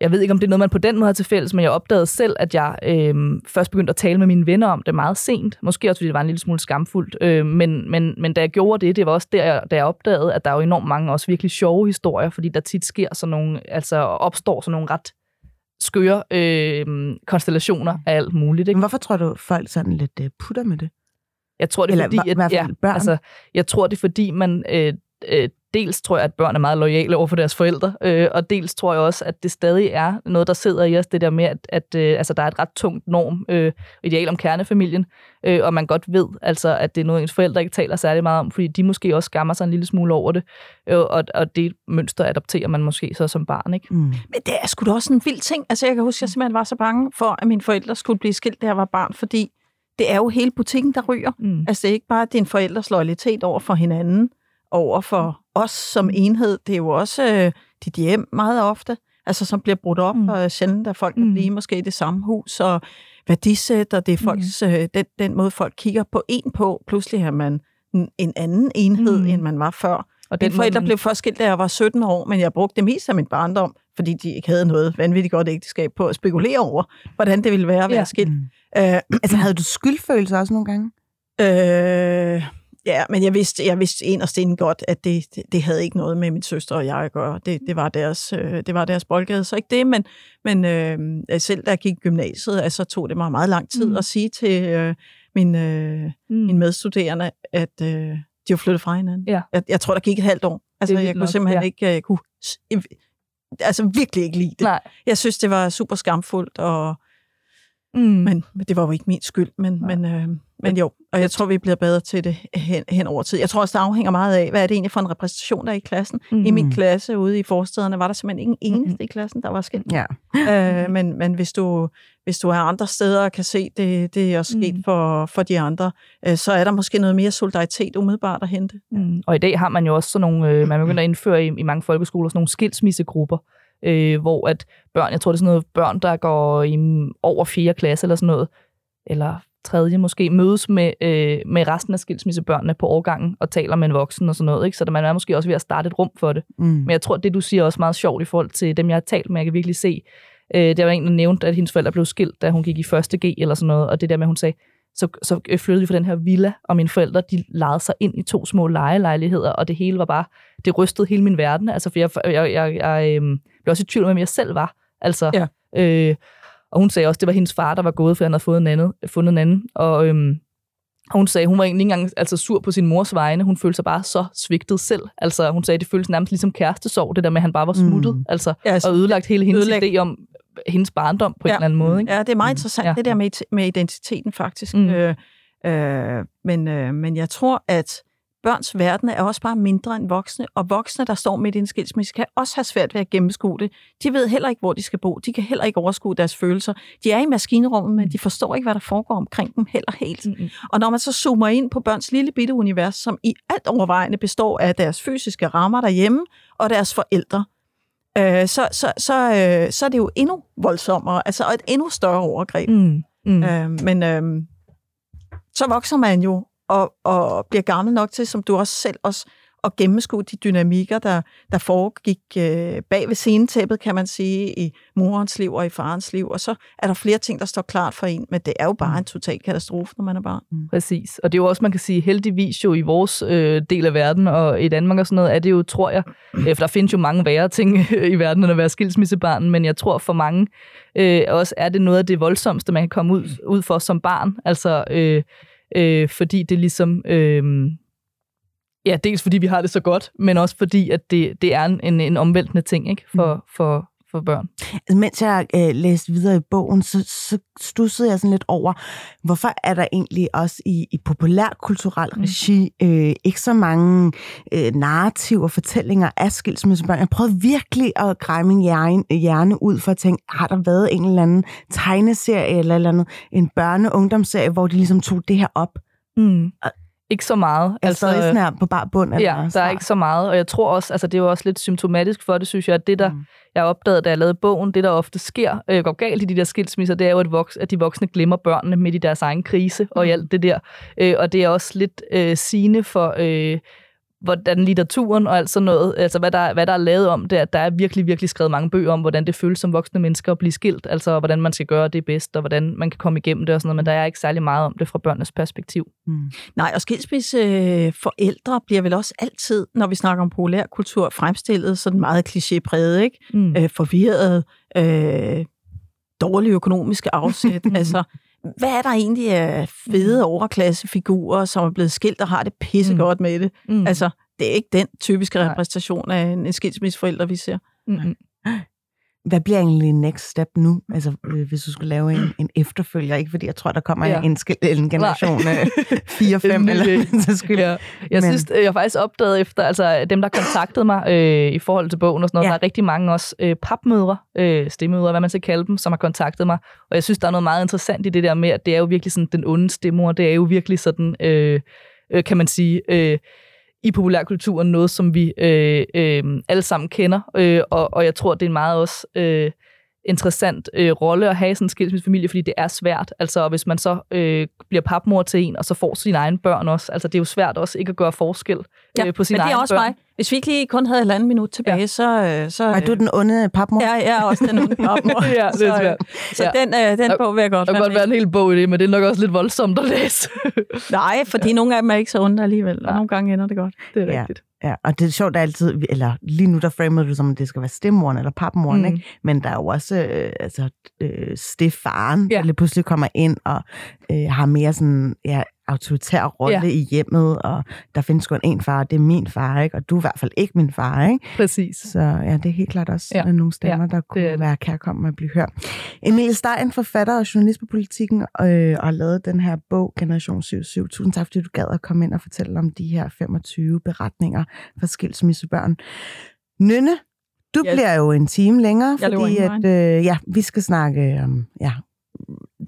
jeg ved ikke, om det er noget, man på den måde har til fælles, men jeg opdagede selv, at jeg øh, først begyndte at tale med mine venner om det meget sent. Måske også, fordi det var en lille smule skamfuldt. Øh, men, men, men da jeg gjorde det, det var også der, da jeg opdagede, at der er jo enormt mange også virkelig sjove historier, fordi der tit sker sådan nogle, altså opstår sådan nogle ret skøre øh, konstellationer af alt muligt. Ikke? Men hvorfor tror du, folk sådan lidt uh, putter med det? Jeg tror, det er Eller, fordi, at, ja, børn. Altså, jeg tror, det er fordi, man øh, øh, dels tror jeg, at børn er meget lojale over for deres forældre, øh, og dels tror jeg også, at det stadig er noget, der sidder i os, det der med, at, at øh, altså, der er et ret tungt norm, øh, ideal om kernefamilien, øh, og man godt ved, altså, at det er noget, ens forældre ikke taler særlig meget om, fordi de måske også skammer sig en lille smule over det, øh, og, og det mønster adopterer man måske så som barn. Ikke? Mm. Men det er sgu da også en vild ting. Altså, jeg kan huske, at jeg simpelthen var så bange for, at mine forældre skulle blive skilt, da jeg var barn, fordi det er jo hele butikken, der ryger. Mm. Altså, det er ikke bare din forældres loyalitet over for hinanden, over for os som enhed. Det er jo også øh, dit hjem meget ofte, altså som bliver brudt op, mm. og sjældent at folk mm. blive måske i det samme hus, og værdisæt, og det er folks, mm. øh, den, den måde, folk kigger på en på. Pludselig har man en anden enhed, mm. end man var før. Og den forældre man... blev først skilt, da jeg var 17 år, men jeg brugte det mest af min barndom, fordi de ikke havde noget vanvittigt godt ægteskab på at spekulere over, hvordan det ville være at være ja. skilt. Mm. Øh, altså, [clears throat] havde du skyldfølelse også nogle gange? Øh, Ja, men jeg vidste, jeg vidste inderst inden godt, at det, det, det havde ikke noget med min søster og jeg at gøre. Det, det, var, deres, øh, det var deres boldgade. Så ikke det, men, men øh, selv da jeg gik i gymnasiet, altså, tog det mig meget lang tid mm. at sige til øh, mine, øh, mm. mine medstuderende, at øh, de var flyttet fra hinanden. Ja. Jeg, jeg tror, der gik et halvt år. Altså, jeg kunne nok, simpelthen ja. ikke... Jeg kunne, altså virkelig ikke lide det. Nej. Jeg synes, det var super skamfuldt, og, mm. men, men det var jo ikke min skyld. Men, men, øh, men jo, og jeg tror, vi bliver bedre til det hen, hen over tid. Jeg tror også, det afhænger meget af, hvad er det egentlig for en repræsentation, der er i klassen. Mm. I min klasse ude i forstederne var der simpelthen ingen eneste mm. i klassen, der var skilt. Ja. øh, men men hvis, du, hvis du er andre steder og kan se, det, det er også sket mm. for, for de andre, øh, så er der måske noget mere solidaritet umiddelbart at hente. Mm. Og i dag har man jo også sådan nogle, øh, man begynder at indføre i, i mange folkeskoler, sådan nogle skilsmissegrupper, øh, hvor at børn, jeg tror det er sådan noget børn, der går i over 4. klasse eller sådan noget, eller tredje måske, mødes med, øh, med resten af skilsmissebørnene på årgangen og taler med en voksen og sådan noget. Ikke? Så man er måske også ved at starte et rum for det. Mm. Men jeg tror, det du siger er også meget sjovt i forhold til dem, jeg har talt med. Jeg kan virkelig se, øh, der var en, der nævnte, at hendes forældre blev skilt, da hun gik i første G eller sådan noget. Og det der med, at hun sagde, så, så flyttede vi fra den her villa, og mine forældre, de lejede sig ind i to små lejelejligheder, og det hele var bare, det rystede hele min verden. Altså, for jeg, jeg, jeg, jeg øh, blev også i tvivl om, hvem jeg selv var Altså, Ja. øh, og hun sagde også, at det var hendes far, der var gået, for han havde fået en anden, fundet en anden. Og øhm, og hun sagde, hun var egentlig ikke engang altså, sur på sin mors vegne. Hun følte sig bare så svigtet selv. Altså, hun sagde, det føltes nærmest ligesom kærestesorg, det der med, at han bare var smuttet. Mm. Mm. Altså, Ja, altså, og ødelagt hele hendes ødelæg- idé om hendes barndom på ja. En eller anden måde. Ikke? Ja, det er meget interessant, ja. det der med, med identiteten faktisk. Mm. Mm. Øh, øh, men, øh, men jeg tror, at børns verden er også bare mindre end voksne, og voksne, der står midt i en skilsmisse, kan også have svært ved at gennemskue det. De ved heller ikke, hvor de skal bo. De kan heller ikke overskue deres følelser. De er i maskinrummet, men de forstår ikke, hvad der foregår omkring dem heller helt. Og når man så zoomer ind på børns lille bitte univers, som i alt overvejende består af deres fysiske rammer derhjemme og deres forældre, øh, så, så, så, øh, så er det jo endnu voldsommere, altså et endnu større overgreb. Mm. Mm. Øh, men øh, så vokser man jo og, og bliver gammel nok til, som du også selv også, at gennemskue de dynamikker, der, der foregik øh, bag ved scenetæppet, kan man sige, i morens liv og i farens liv. Og så er der flere ting, der står klart for en, men det er jo bare en total katastrofe, når man er barn. Præcis. Og det er jo også, man kan sige, heldigvis jo i vores øh, del af verden og i Danmark og sådan noget, er det jo, tror jeg, øh, for der findes jo mange værre ting i verden end at være skilsmissebarn, men jeg tror for mange øh, også er det noget af det voldsomste, man kan komme ud, ud for som barn. Altså, øh, øh, fordi det ligesom... Øh, Ja, dels fordi vi har det så godt, men også fordi, at det, det er en, en omvæltende ting ikke? For, for, for børn. Altså, mens jeg øh, læste videre i bogen, så, så stussede jeg sådan lidt over, hvorfor er der egentlig også i, i populærkulturel regi øh, ikke så mange øh, narrativer og fortællinger af skilsmissebørn. Jeg prøvede virkelig at greje min hjerne, hjerne ud for at tænke, har der været en eller anden tegneserie eller, eller andet, en børne-ungdomsserie, hvor de ligesom tog det her op? Mm. Ikke så meget. Altså, altså sådan her på bar bund? Eller Ja, der er ikke så meget, og jeg tror også, altså det er jo også lidt symptomatisk for det, synes jeg, at det der, Mm. mm. jeg opdagede, da jeg lavede bogen, det der ofte sker, øh, går galt i de der skilsmisser, det er jo, at, voks, at de voksne glemmer børnene midt i deres egen krise og i alt det der. Øh, og det er også lidt øh, sigende for, øh, hvordan litteraturen og alt sådan noget, altså hvad der, hvad der er lavet om det, at der er virkelig, virkelig skrevet mange bøger om, hvordan det føles som voksne mennesker at blive skilt, altså hvordan man skal gøre det bedst, og hvordan man kan komme igennem det og sådan noget, men der er ikke særlig meget om det fra børnenes perspektiv. Mm. Nej, og skilsmisse øh, forældre bliver vel også altid, når vi snakker om populærkultur, fremstillet sådan meget klichépræget, ikke? Mm. øh, forvirret, øh, dårlige økonomiske afsæt. [laughs] altså, hvad er der egentlig af fede overklassefigurer, som er blevet skilt og har det pissegodt med det? Mm. Altså, det er ikke den typiske repræsentation af en, en skilsmisseforælder, vi ser. Mm-mm. Hvad bliver egentlig next step nu? Altså, øh, hvis du skulle lave en, en efterfølger, ikke fordi jeg tror, der kommer Ja. en, en generation Nej. 4-5 [laughs] En ny eller [laughs] så skyld. Ja. Jeg Men- synes, jeg har faktisk opdaget efter, altså dem, der kontaktede mig øh, i forhold til bogen og sådan noget, ja. der er rigtig mange også øh, papmødre, øh, stemmødre, hvad man skal kalde dem, som har kontaktet mig. Og jeg synes, der er noget meget interessant i det der med, at det er jo virkelig sådan den onde stemmor, det er jo virkelig sådan, øh, øh, kan man sige, øh, i populærkulturen noget, som vi øh, øh, alle sammen kender. Øh, og, og jeg tror, det er meget også øh, interessant øh, rolle at have i sådan en skilsmissefamilie, fordi det er svært. Altså, hvis man så øh, bliver papmor til en, og så får sine egne børn også. Altså, det er jo svært også ikke at gøre forskel øh, på sine men det er egne også børn. mig. Hvis vi ikke lige kun havde et andet minut tilbage, ja. så... øh, så Og du er den onde papmor? Ja, jeg er også den onde papmor. [laughs] Ja, det er så, svært. Så Ja. den, øh, den bog vil jeg godt Der kan være godt være en hel bog i det, men det er nok også lidt voldsomt at læse. Nej, fordi nogle af dem er ikke så onde alligevel, og Nej. nogle gange ender det godt. det er Ja. rigtigt. Ja, og det er sjovt, at altid, eller lige nu der framer du som, at det skal være stemmoren eller papmoren, Mm. ikke? men der er jo også øh, altså, øh, stefaren, Ja. der pludselig kommer ind og øh, har mere sådan, ja, autoritær rolle Ja. i hjemmet, og der findes kun en far, det er min far, ikke? og du er i hvert fald ikke min far. Ikke? Præcis. Så ja, det er helt klart også Ja. ja. nogle stemmer, Ja, der kunne det. være kærkommende at blive hørt. Emilie Stein, forfatter og journalist på politikken, øh, og har lavet den her bog, Generation 77. Tusind tak, fordi du gad at komme ind og fortælle om de her 25 beretninger fra skilsmissebørn. Nynne, du Yes. bliver jo en time længere, Jeg fordi at, øh, ja, vi skal snakke om ja,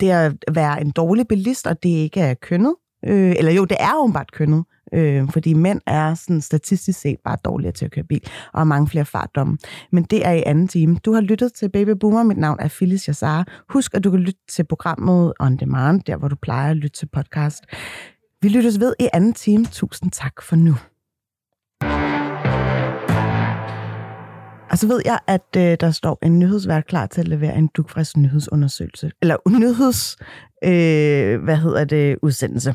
det at være en dårlig bilist, og det ikke er kønnet. Øh, eller jo, det er åbenbart kønnet, øh, fordi mænd er sådan statistisk set bare dårligere til at køre bil, og har mange flere fartdomme. Men det er i anden time. Du har lyttet til Baby Boomer. Mit navn er Phyllis Jassar. Husk, at du kan lytte til programmet On Demand, der hvor du plejer at lytte til podcast. Vi lyttes ved i anden time. Tusind tak for nu. Og så ved jeg, at øh, der står en nyhedsvært klar til at levere en dukfrisk nyhedsundersøgelse. Eller nyheds... Øh, hvad hedder det? Udsendelse.